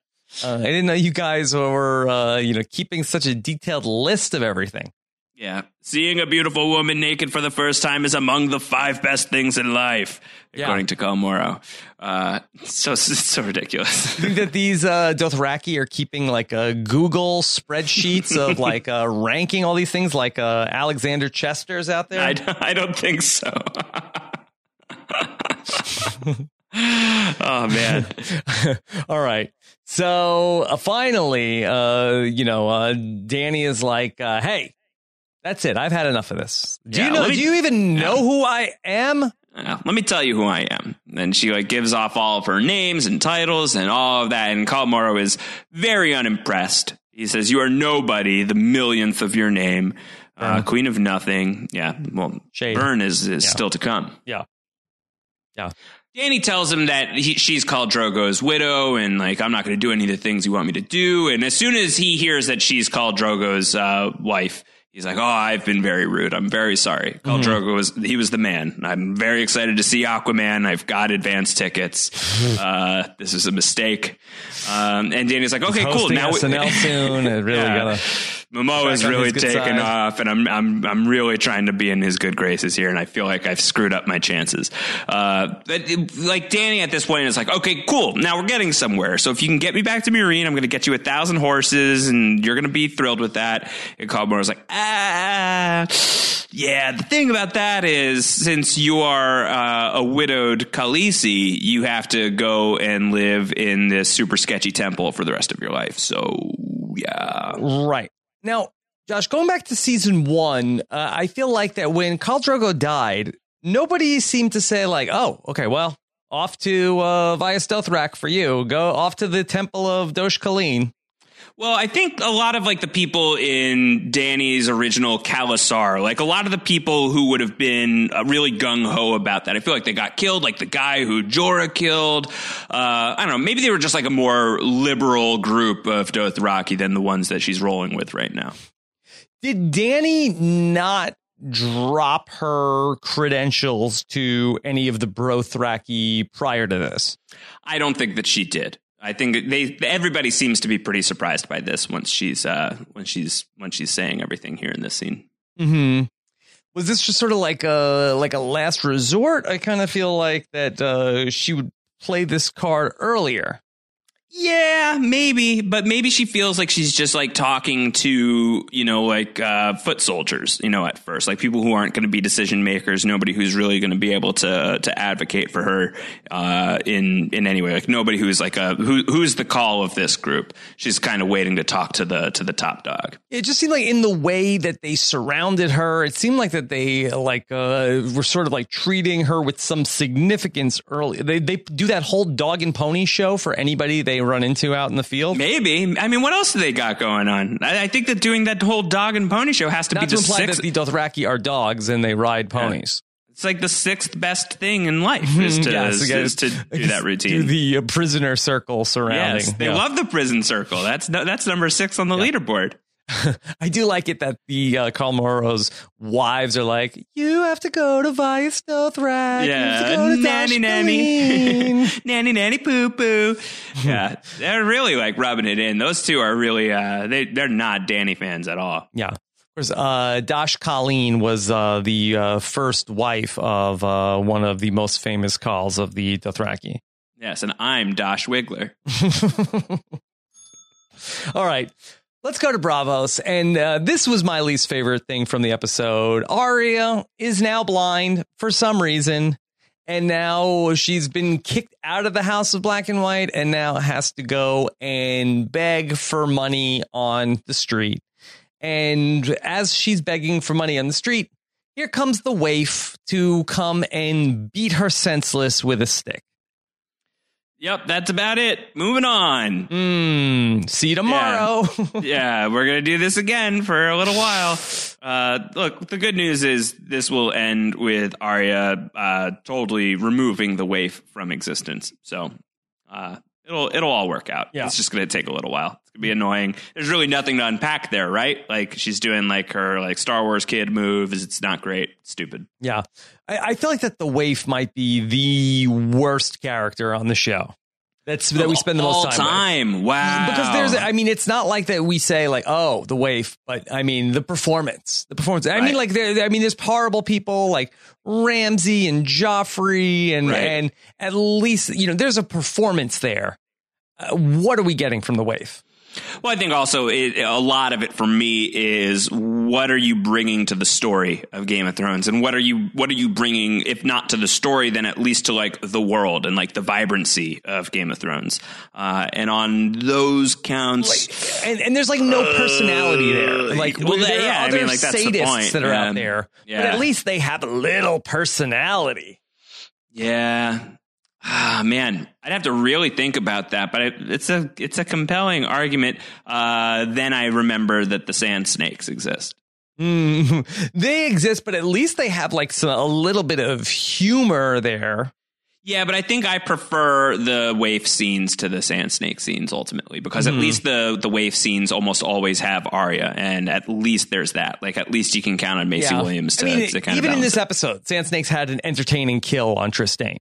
Speaker 1: Uh, I didn't know you guys were, uh, you know, keeping such a detailed list of everything.
Speaker 2: Yeah. Seeing a beautiful woman naked for the first time is among the five best things in life,
Speaker 1: Yeah.
Speaker 2: according to Khal Moro. Uh, so it's so ridiculous.
Speaker 1: think that these uh, Dothraki are keeping like uh, Google spreadsheets of like uh, ranking all these things, like uh, Alexander Chester's out there.
Speaker 2: I, I don't think so. oh man.
Speaker 1: all right. So uh, finally, uh, you know, uh, Dany is like, uh, "Hey, that's it. I've had enough of this. Do
Speaker 2: Yeah,
Speaker 1: you know?
Speaker 2: me-
Speaker 1: do you even know who I am?"
Speaker 2: Let me tell you who I am. And she like gives off all of her names and titles and all of that. And Khal Moro is very unimpressed. He says, "You are nobody, the millionth of your name, uh, Queen of Nothing." Yeah, well,
Speaker 1: Shade.
Speaker 2: Burn is, is
Speaker 1: Yeah.
Speaker 2: still to come.
Speaker 1: Yeah. Yeah.
Speaker 2: Dany tells him that he, she's called Drogo's widow, and like I'm not going to do any of the things you want me to do. And as soon as he hears that she's called Drogo's uh, wife, he's like, "Oh, I've been very rude. I'm very sorry." Drogo was he was the man. I'm very excited to see Aquaman. I've got advance tickets. uh, this is a mistake. Um, and Dany's like, "Okay, cool. Now we-
Speaker 1: SNL soon. It really
Speaker 2: Yeah.
Speaker 1: gotta.
Speaker 2: Momoa is really
Speaker 1: his good
Speaker 2: taken
Speaker 1: side.
Speaker 2: off, and I'm I'm I'm really trying to be in his good graces here, and I feel like I've screwed up my chances. Uh, but it- like Danny at this point is like, okay, cool, now we're getting somewhere. So if you can get me back to Meereen, I'm going to get you a thousand horses, and you're going to be thrilled with that. And Khal Moro like, ah, yeah. The thing about that is, since you are uh, a widowed Khaleesi, you have to go and live in this super sketchy temple for the rest of your life. So yeah.
Speaker 1: Right. Now, Josh, going back to season one, uh, I feel like that when Khal Drogo died, nobody seemed to say, like, oh, okay, well, off to uh, Vaes Dothrak for you. Go off to the Temple of Dosh Khaleen.
Speaker 2: Well, I think a lot of like the people in Dany's original khalasar, like a lot of the people who would have been uh, really gung ho about that, I feel like they got killed, like the guy who Jorah killed. Uh, I don't know. Maybe they were just like a more liberal group of Dothraki than the ones that she's rolling with right now.
Speaker 1: Did Danny not drop her credentials to any of the Brothraki prior to this?
Speaker 2: I don't think that she did. I think they everybody seems to be pretty surprised by this once she's uh, when she's when she's saying everything here in this scene.
Speaker 1: Hmm. Was this just sort of like a like a last resort? I kind of feel like that uh, she would play this card earlier.
Speaker 2: Yeah, maybe, but maybe she feels like she's just like talking to, you know, like uh, foot soldiers, you know, at first, like people who aren't going to be decision makers, nobody who's really going to be able to to advocate for her uh, in in any way, like nobody who's like a who who's the khal of this group. She's kind of waiting to talk to the to the top dog.
Speaker 1: It just seemed like in the way that they surrounded her, it seemed like that they like uh, were sort of like treating her with some significance early. They they do that whole dog and pony show for anybody they run into out in the field.
Speaker 2: Maybe, I mean, what else do they got going on? I, I think that doing that whole dog and pony show has to
Speaker 1: Not
Speaker 2: be
Speaker 1: to
Speaker 2: the
Speaker 1: imply
Speaker 2: sixth.
Speaker 1: that the Dothraki are dogs and they ride ponies.
Speaker 2: it's like the sixth best thing in life is to,
Speaker 1: Yes,
Speaker 2: is, is to do that routine.
Speaker 1: Do the uh, prisoner circle surrounding.
Speaker 2: Yes, they
Speaker 1: Yeah.
Speaker 2: love the prison circle. That's no, that's number six on the leaderboard.
Speaker 1: I do like it that the uh, Khal Moro's wives are like, "You have to go to Vaes Dothrak.
Speaker 2: Yeah, nanny, nanny, nanny, nanny, poo poo. Yeah, they're really like rubbing it in. Those two are really uh, they they're not Dany fans at all.
Speaker 1: Yeah. Of course, uh, Dosh Khaleen was uh, the uh, first wife of uh, one of the most famous khals of the Dothraki.
Speaker 2: Yes, and I'm Dash Wiggler.
Speaker 1: All right. Let's go to Braavos. And uh, this was my least favorite thing from the episode. Arya is now blind for some reason. And now she's been kicked out of the House of Black and White and now has to go and beg for money on the street. And as she's begging for money on the street, here comes the waif to come and beat her senseless with a stick.
Speaker 2: Yep, that's about it. Moving on.
Speaker 1: Mm, see you tomorrow.
Speaker 2: Yeah. yeah, we're going to do this again for a little while. Uh, look, the good news is this will end with Arya uh, totally removing the waif from existence. So uh, it'll it'll all work out.
Speaker 1: Yeah.
Speaker 2: It's just going to take a little while. It's be annoying. There's really nothing to unpack there, right? Like she's doing like her like Star Wars kid moves. It's not great. Stupid.
Speaker 1: Yeah. I, I feel like that the waif might be the worst character on the show. That's that we spend the most time.
Speaker 2: time.
Speaker 1: with.
Speaker 2: Wow.
Speaker 1: Because there's, I mean, it's not like that we say like, oh, the waif, but I mean, the performance, the performance. I mean, like, there, I mean, there's horrible people like Ramsay and Joffrey, and
Speaker 2: Right.
Speaker 1: and at least you know, there's a performance there. Uh, what are we getting from the waif?
Speaker 2: Well, I think also it, a lot of it for me is what are you bringing to the story of Game of Thrones, and what are you what are you bringing, if not to the story, then at least to like the world and like the vibrancy of Game of Thrones. Uh, and on those counts,
Speaker 1: and, and there's like no personality there. Like,
Speaker 2: well,
Speaker 1: there
Speaker 2: yeah,
Speaker 1: are
Speaker 2: I
Speaker 1: other
Speaker 2: mean, like, that's the
Speaker 1: sadists
Speaker 2: point.
Speaker 1: that are
Speaker 2: Yeah.
Speaker 1: out there, but at least they have a little personality.
Speaker 2: yeah. Ah, man, I'd have to really think about that, but it's a it's a compelling argument. Uh, then I remember that the sand snakes exist.
Speaker 1: Mm, they exist, but at least they have like some, a little bit of humor there.
Speaker 2: Yeah, but I think I prefer the waif scenes to the sand snake scenes ultimately because
Speaker 1: Mhm.
Speaker 2: at least the the waif scenes almost always have Arya, and at least there's that. Like at least you can count on Maisie
Speaker 1: Yeah.
Speaker 2: Williams to,
Speaker 1: I mean,
Speaker 2: to kind
Speaker 1: even
Speaker 2: of
Speaker 1: in this
Speaker 2: it.
Speaker 1: episode, Sand Snakes had an entertaining kill on Trystane.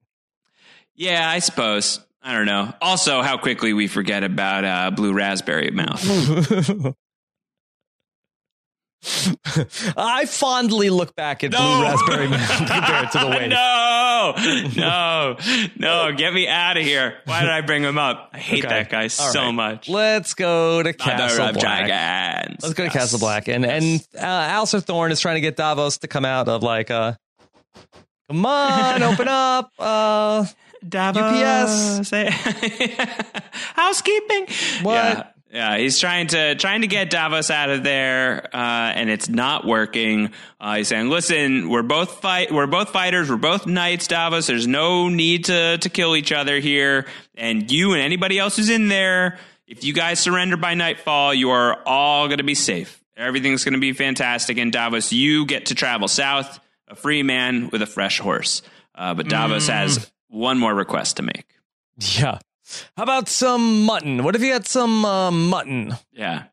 Speaker 2: Yeah, I suppose. I don't know. Also, how quickly we forget about uh, Blue Raspberry Mouth.
Speaker 1: I fondly look back at Blue Raspberry Man compared to the Waif.
Speaker 2: no, no, no! Get me out of here! Why did I bring him up? I hate
Speaker 1: Okay.
Speaker 2: that guy
Speaker 1: All
Speaker 2: so
Speaker 1: right.
Speaker 2: much.
Speaker 1: Let's go to Castle Black.
Speaker 2: Dragons.
Speaker 1: Let's go to Castle Black, and and uh, Alliser Thorne is trying to get Davos to come out of like, uh, come on, open up. Uh,
Speaker 2: Davos. Say- Housekeeping.
Speaker 1: What?
Speaker 2: Yeah. Yeah, he's trying to trying to get Davos out of there, uh, and it's not working. Uh, he's saying, "Listen, we're both fight, we're both fighters, we're both knights, Davos. There's no need to to kill each other here. And you and anybody else who's in there, if you guys surrender by nightfall, you are all going to be safe. Everything's going to be fantastic. And Davos, you get to travel south, a free man with a fresh horse. Uh, but Davos has one more request to make.
Speaker 1: yeah. How about some mutton? What if you had some uh, mutton?
Speaker 2: Yeah.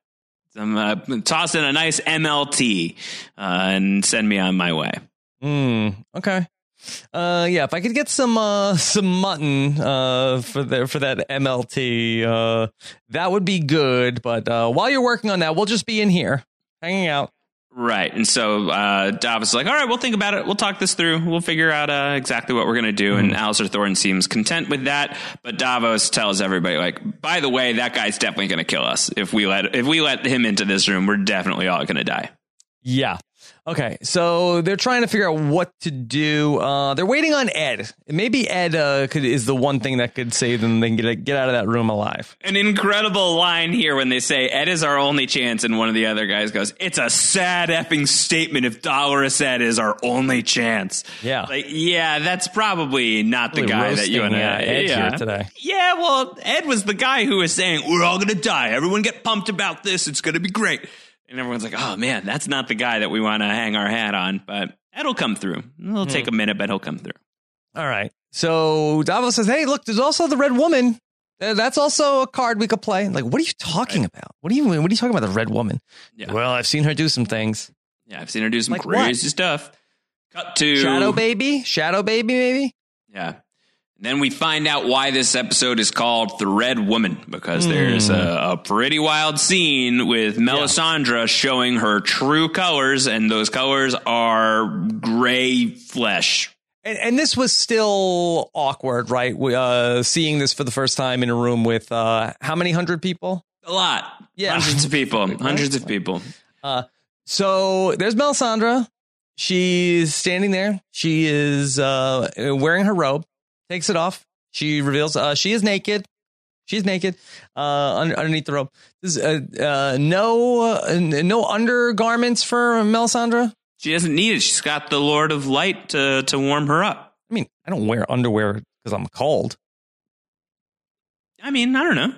Speaker 2: Some, uh, toss in a nice MLT uh, and send me on my way.
Speaker 1: Mm, okay. Uh, yeah, if I could get some uh, some mutton uh, for the, for that MLT, uh, that would be good. But uh, while you're working on that, we'll just be in here hanging out.
Speaker 2: Right. And so uh, Davos is like, all right, we'll think about it. We'll talk this through. We'll figure out uh, exactly what we're going to do. And Alliser Thorne seems content with that. But Davos tells everybody, like, by the way, that guy's definitely going to kill us. If we let if we let him into this room, we're definitely all going to die.
Speaker 1: Yeah. Okay. So they're trying to figure out what to do. Uh, they're waiting on Edd. Maybe Edd uh, could, is the one thing that could save them. They can get get out of that room alive.
Speaker 2: An incredible line here when they say Edd is our only chance, and one of the other guys goes, "It's a sad effing statement if Dolorous Edd is our only chance."
Speaker 1: Yeah.
Speaker 2: like yeah, that's probably not the
Speaker 1: Really
Speaker 2: guy that you and I.
Speaker 1: Edd
Speaker 2: yeah.
Speaker 1: here today.
Speaker 2: Yeah, well, Edd was the guy who was saying we're all gonna die. Everyone get pumped about this. It's gonna be great. And everyone's like, "Oh man, that's not the guy that we want to hang our hat on." But Edd'll come through. It'll take a minute, but he'll come through.
Speaker 1: All right. So Davos says, "Hey, look, there's also the Red Woman. Uh, That's also a card we could play. Like, what are you talking about? What are you? What are you talking about? The Red Woman?
Speaker 2: Yeah.
Speaker 1: Well, I've seen her do some things.
Speaker 2: Yeah, I've seen her do some
Speaker 1: Like what?
Speaker 2: crazy stuff. Cut to
Speaker 1: Shadow Baby, Shadow Baby, maybe.
Speaker 2: Yeah. And then we find out why this episode is called The Red Woman because
Speaker 1: Hmm.
Speaker 2: there's a, a pretty wild scene with Melisandre showing her true colors, and those colors are gray flesh.
Speaker 1: And, and this was still awkward, right? We, uh, seeing this for the first time in a room with uh, how many hundred people?
Speaker 2: A lot.
Speaker 1: Yeah.
Speaker 2: Hundreds of people. Hundreds of people.
Speaker 1: So there's Melisandre. She's standing there. She is uh, wearing her robe. Takes it off. She reveals uh, she is naked. She's naked uh, under, underneath the robe. There's uh, uh, no uh, no undergarments for Melisandre.
Speaker 2: She doesn't need it. She's got the Lord of Light to, to warm her up.
Speaker 1: I mean, I don't wear underwear because I'm cold.
Speaker 2: I mean, I don't know.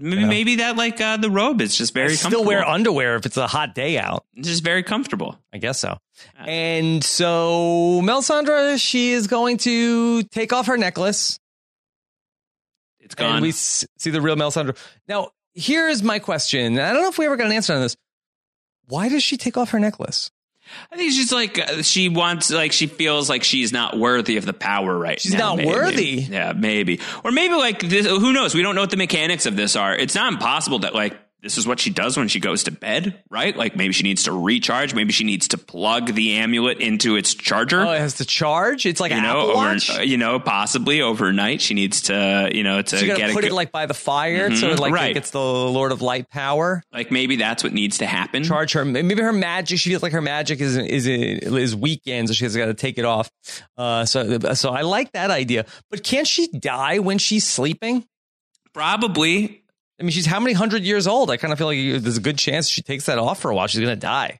Speaker 2: Maybe, maybe that like uh, the robe is just very
Speaker 1: I still
Speaker 2: comfortable.
Speaker 1: wear underwear if it's a hot day out.
Speaker 2: It's just very comfortable.
Speaker 1: I guess so. And so Melisandre, she is going to take off her necklace.
Speaker 2: It's gone.
Speaker 1: And we see the real Melisandre. Now, here is my question. I don't know if we ever got an answer on this. Why does she take off her necklace?
Speaker 2: I think she's like uh, she wants like she feels like she's not worthy of the power right
Speaker 1: She's
Speaker 2: now.
Speaker 1: not
Speaker 2: maybe.
Speaker 1: worthy?
Speaker 2: Yeah, maybe. Or maybe like this who knows? We don't know what the mechanics of this are. It's not impossible that like this is what she does when she goes to bed, right? Like maybe she needs to recharge, maybe she needs to plug the amulet into its charger.
Speaker 1: Oh, it has to charge. It's like
Speaker 2: you
Speaker 1: an
Speaker 2: know,
Speaker 1: Apple
Speaker 2: over,
Speaker 1: Watch.
Speaker 2: you know, possibly overnight she needs to, you know, to
Speaker 1: So
Speaker 2: get
Speaker 1: gotta
Speaker 2: a
Speaker 1: put it like by the fire, so
Speaker 2: Mhm,
Speaker 1: it like
Speaker 2: right.
Speaker 1: it gets the Lord of Light power.
Speaker 2: like maybe that's what needs to happen.
Speaker 1: Charge her. Maybe her magic. She feels like her magic is is is weakened, so she's got to take it off. Uh, so so I like that idea. But can't she die when she's sleeping?
Speaker 2: Probably.
Speaker 1: I mean, she's how many hundred years old? I kind of feel like there's a good chance she takes that off for a while. She's gonna die.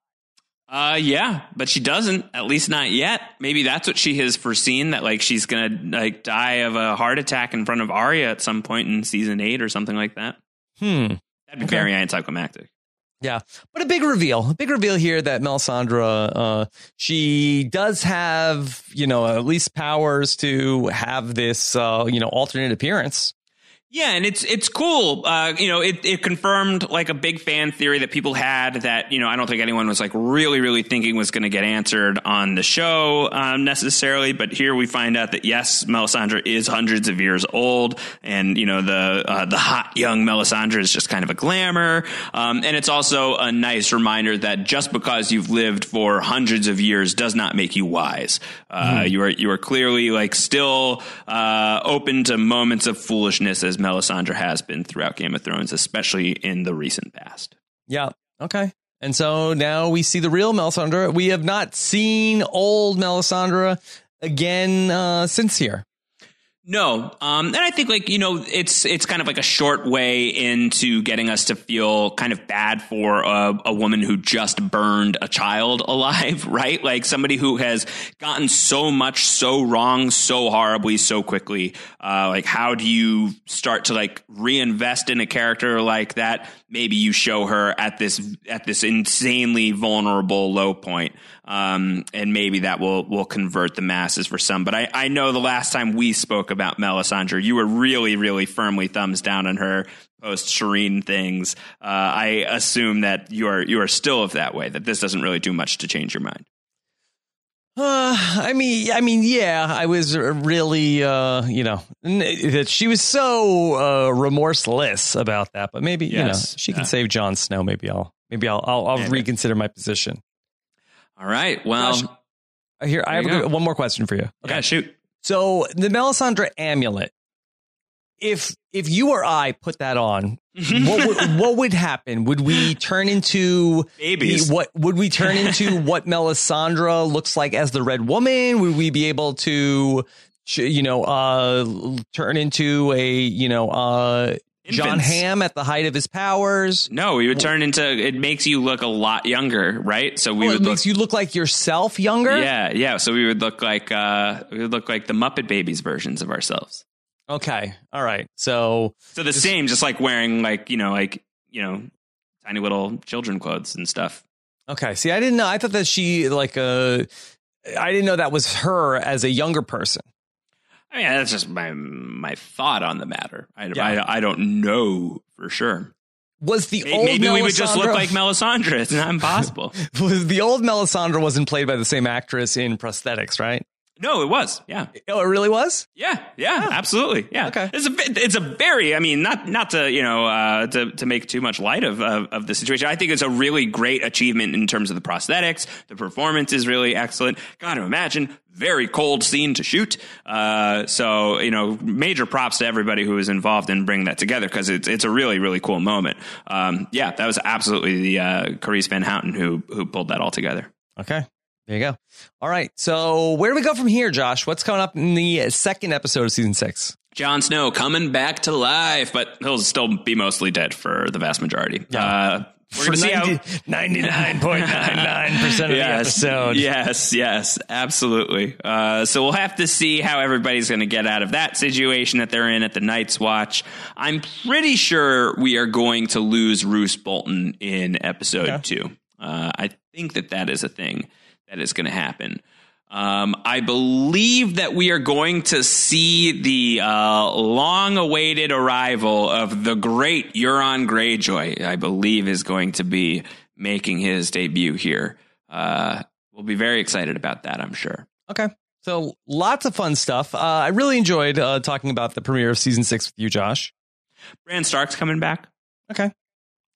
Speaker 2: Uh, yeah, but she doesn't. At least not yet. Maybe that's what she has foreseen. That like she's gonna like die of a heart attack in front of Arya at some point in season eight or something like that.
Speaker 1: Hmm.
Speaker 2: That'd be
Speaker 1: Okay.
Speaker 2: very anticlimactic.
Speaker 1: Yeah, but a big reveal, a big reveal here that Melisandre, uh, she does have, you know, at least powers to have this, uh, you know, alternate appearance.
Speaker 2: Yeah, and it's it's cool. Uh, you know, it, it confirmed like a big fan theory that people had that you know I don't think anyone was like really really thinking was going to get answered on the show um, necessarily. But here we find out that yes, Melisandre is hundreds of years old, and you know the uh, the hot young Melisandre is just kind of a glamour. Um, and it's also a nice reminder that just because you've lived for hundreds of years does not make you wise. Uh, You are you are clearly like still uh, open to moments of foolishness as Melisandre has been throughout Game of Thrones, especially in the recent past.
Speaker 1: Yeah. Okay. And so now we see the real Melisandre. We have not seen old Melisandre again uh, since here.
Speaker 2: No, um, and I think like you know it's it's kind of like a short way into getting us to feel kind of bad for a, a woman who just burned a child alive, right? Like somebody who has gotten so much so wrong so horribly so quickly. Uh, like how do you start to like reinvest in a character like that? Maybe you show her at this at this insanely vulnerable low point um, and maybe that will will convert the masses for some. But I, I know the last time we spoke about Melisandre, you were really, really firmly thumbs down on her post Shireen things. Uh, I assume that you are you are still of that way. That this doesn't really do much to change your mind.
Speaker 1: Uh, I mean, I mean, yeah, I was really, uh, you know, that she was so uh, remorseless about that. But maybe, you know, she can
Speaker 2: Yeah.
Speaker 1: save Jon Snow. Maybe I'll, maybe I'll, I'll, I'll reconsider my position.
Speaker 2: All right. Well,
Speaker 1: Gosh, Uh, Here, I have a one more question for you.
Speaker 2: okay, shoot.
Speaker 1: So the Melisandre amulet, if if you or I put that on, what would, what would happen? Would we turn into
Speaker 2: Babies.
Speaker 1: the- what would we turn into? what Melisandre looks like as the Red Woman? Would we be able to, you know, uh, turn into a you know uh, Jon
Speaker 2: Infants.
Speaker 1: Hamm at the height of his powers?
Speaker 2: No, we would turn into. It makes you look a lot younger, right? So we
Speaker 1: Well,
Speaker 2: would
Speaker 1: it
Speaker 2: look.
Speaker 1: makes you look like yourself younger.
Speaker 2: yeah, yeah. So we would look like uh, we would look like the Muppet Babies versions of ourselves.
Speaker 1: Okay. All right. So
Speaker 2: So the same, just like wearing like you know like you know tiny little children clothes and stuff.
Speaker 1: Okay. See, I didn't know. I thought that she like uh I didn't know that was her as a younger person.
Speaker 2: I mean, that's just my my thought on the matter. I, yeah. I, I, don't know for sure.
Speaker 1: Was the old
Speaker 2: maybe we would just look like Melisandre? It's not impossible.
Speaker 1: was the old Melisandre wasn't played by the same actress in prosthetics, right?
Speaker 2: No, it was. Yeah.
Speaker 1: Oh, it really was.
Speaker 2: Yeah. Yeah. Oh. Absolutely. Yeah. Okay. It's a it's a very. I mean, not not to you know uh, to to make too much light of, of, of the situation. I think it's a really great achievement in terms of the prosthetics. The performance is really excellent. To imagine very cold scene to shoot. Uh, so you know, major props to everybody who was involved in bringing that together because it's it's a really really cool moment. Um, yeah, that was absolutely the uh, Carice Van Houten who who pulled that all together.
Speaker 1: Okay. There you go. All right. So where do we go from here, Josh? What's coming up in the second episode of season six?
Speaker 2: Jon Snow coming back to life, but he'll still be mostly dead for the vast majority. Yeah. Uh,
Speaker 1: we're going to see how 99.99% of yes, the episode.
Speaker 2: Yes, yes, absolutely. Uh, so we'll have to see how everybody's going to get out of that situation that they're in at the Night's Watch. I'm pretty sure we are going to lose Roose Bolton in episode okay. two. Uh, I think that that is a thing that is going to happen. Um, I believe that we are going to see the uh, long-awaited arrival of the great Euron Greyjoy. I believe is going to be making his debut here. Uh, we'll be very excited about that. I'm sure.
Speaker 1: Okay. So lots of fun stuff. Uh, I really enjoyed uh, talking about the premiere of season six with you, Josh.
Speaker 2: Bran Stark's coming back.
Speaker 1: Okay.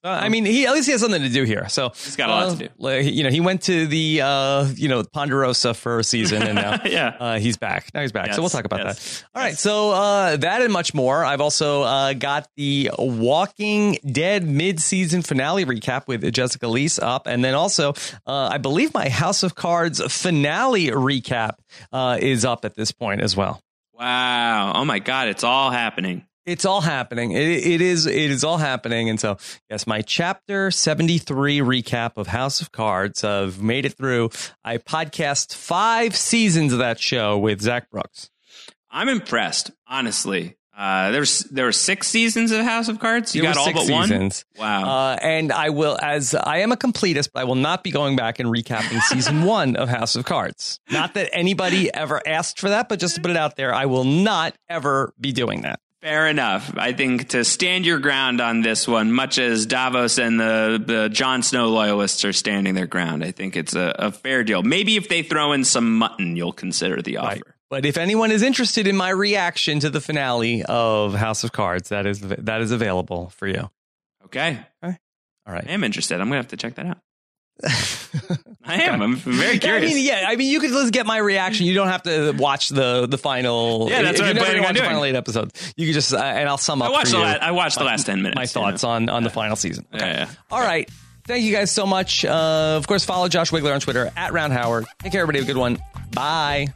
Speaker 1: Uh, I mean, he at least he has something to do here. So
Speaker 2: he's got a lot uh, to
Speaker 1: do. You know, he went to the uh, you know Ponderosa for a season, and now
Speaker 2: yeah,
Speaker 1: uh, he's back. Now he's back. Yes, so we'll talk about yes, that. All yes. right. So uh, that and much more. I've also uh, got the Walking Dead mid-season finale recap with Jessica Liese up, and then also I believe my House of Cards finale recap is up at this point as well.
Speaker 2: Wow! Oh my God! It's all happening.
Speaker 1: It's all happening. It, it is. It is all happening. And so, yes, my chapter seventy three recap of House of Cards. I've made it through. I podcast five seasons of that show with Zach Brooks.
Speaker 2: I'm impressed, honestly. Uh, there's there were six seasons of House of Cards. You
Speaker 1: there
Speaker 2: got all but
Speaker 1: seasons.
Speaker 2: one. Wow.
Speaker 1: Uh, and I will, as I am a completist, but I will not be going back and recapping season one of House of Cards. Not that anybody ever asked for that, but just to put it out there, I will not ever be doing that.
Speaker 2: Fair enough. I think to stand your ground on this one, much as Davos and the, the Jon Snow loyalists are standing their ground, I think it's a, a fair deal. Maybe if they throw in some mutton, you'll consider the offer. Right.
Speaker 1: But if anyone is interested in my reaction to the finale of House of Cards, that is that is available for you.
Speaker 2: Okay.
Speaker 1: okay. All right. I
Speaker 2: am interested. I'm gonna have to check that out. I am. I'm very curious.
Speaker 1: I mean, yeah. I mean, you could just get my reaction. You don't have to watch the the final.
Speaker 2: Yeah, that's what I'm planning on doing.
Speaker 1: Final eight episodes. You could just uh, and I'll sum up.
Speaker 2: I watched the
Speaker 1: last,
Speaker 2: I watched the last ten minutes.
Speaker 1: My thoughts on on the final season.
Speaker 2: Okay. Yeah, yeah.
Speaker 1: All right. Thank you guys so much. Uh, of course, follow Josh Wigler on Twitter at Round Howard. Take care, everybody. Have a good one. Bye.